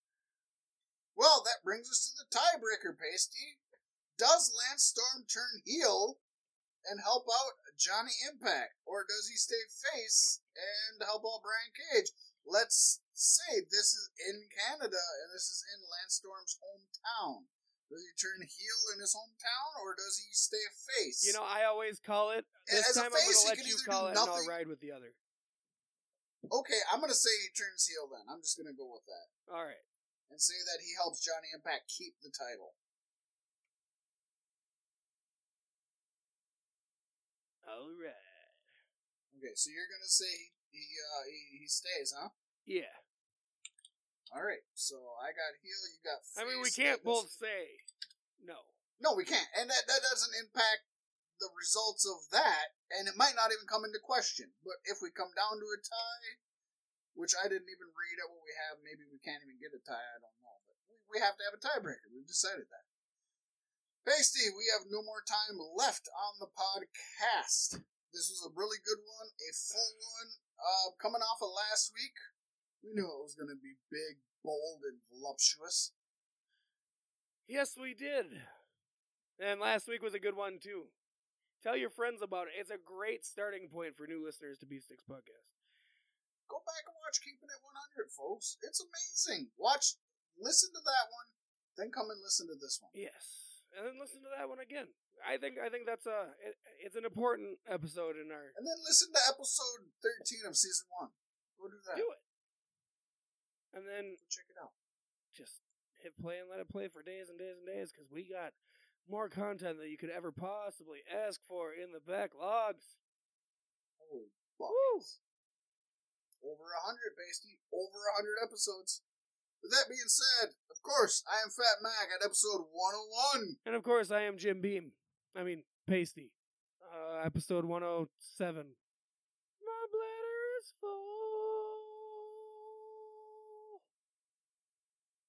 Well, that brings us to the tiebreaker, Pasty. Does Lance Storm turn heel and help out Johnny Impact, or does he stay face and help out Brian Cage? Let's say this is in Canada and this is in Lance Storm's hometown. Does he turn heel in his hometown, or does he stay a face? You know, I always call it. This As time face, I'm gonna let you call it, and I'll ride with the other. okay, I'm gonna say he turns heel. Then I'm just gonna go with that All right. and say that he helps Johnny Impact keep the title. All right. Okay, so you're gonna say he he uh, he, he stays, huh? Yeah. All right, so I got heel, you got. I mean, we can't both say no. No, we can't, and that that doesn't impact the results of that, and it might not even come into question. But if we come down to a tie, which I didn't even read at what we have, maybe we can't even get a tie. I don't know, but we, we have to have a tiebreaker. We've decided that. Pasty, we have no more time left on the podcast. This was a really good one, a full one. Uh, coming off of last week, we knew it was going to be big, bold, and voluptuous. Yes, we did. And last week was a good one too. Tell your friends about it. It's a great starting point for new listeners to B6 Podcast. Go back and watch Keeping It 100, folks. It's amazing. Watch, listen to that one, then come and listen to this one. Yes, and then listen to that one again. I think I think that's a it, it's an important episode in our And then listen to episode 13 of season one. Go do that. do it. And then Go check it out. just hit play and let it play for days and days and days because we got more content than you could ever possibly ask for in the backlogs. Holy fuck. Woo! Over a 100, Pasty. Over a 100 episodes. With that being said, of course, I am Fat Mac at episode 101. And of course, I am Jim Beam. I mean, Pasty. Uh, episode 107. My bladder is full.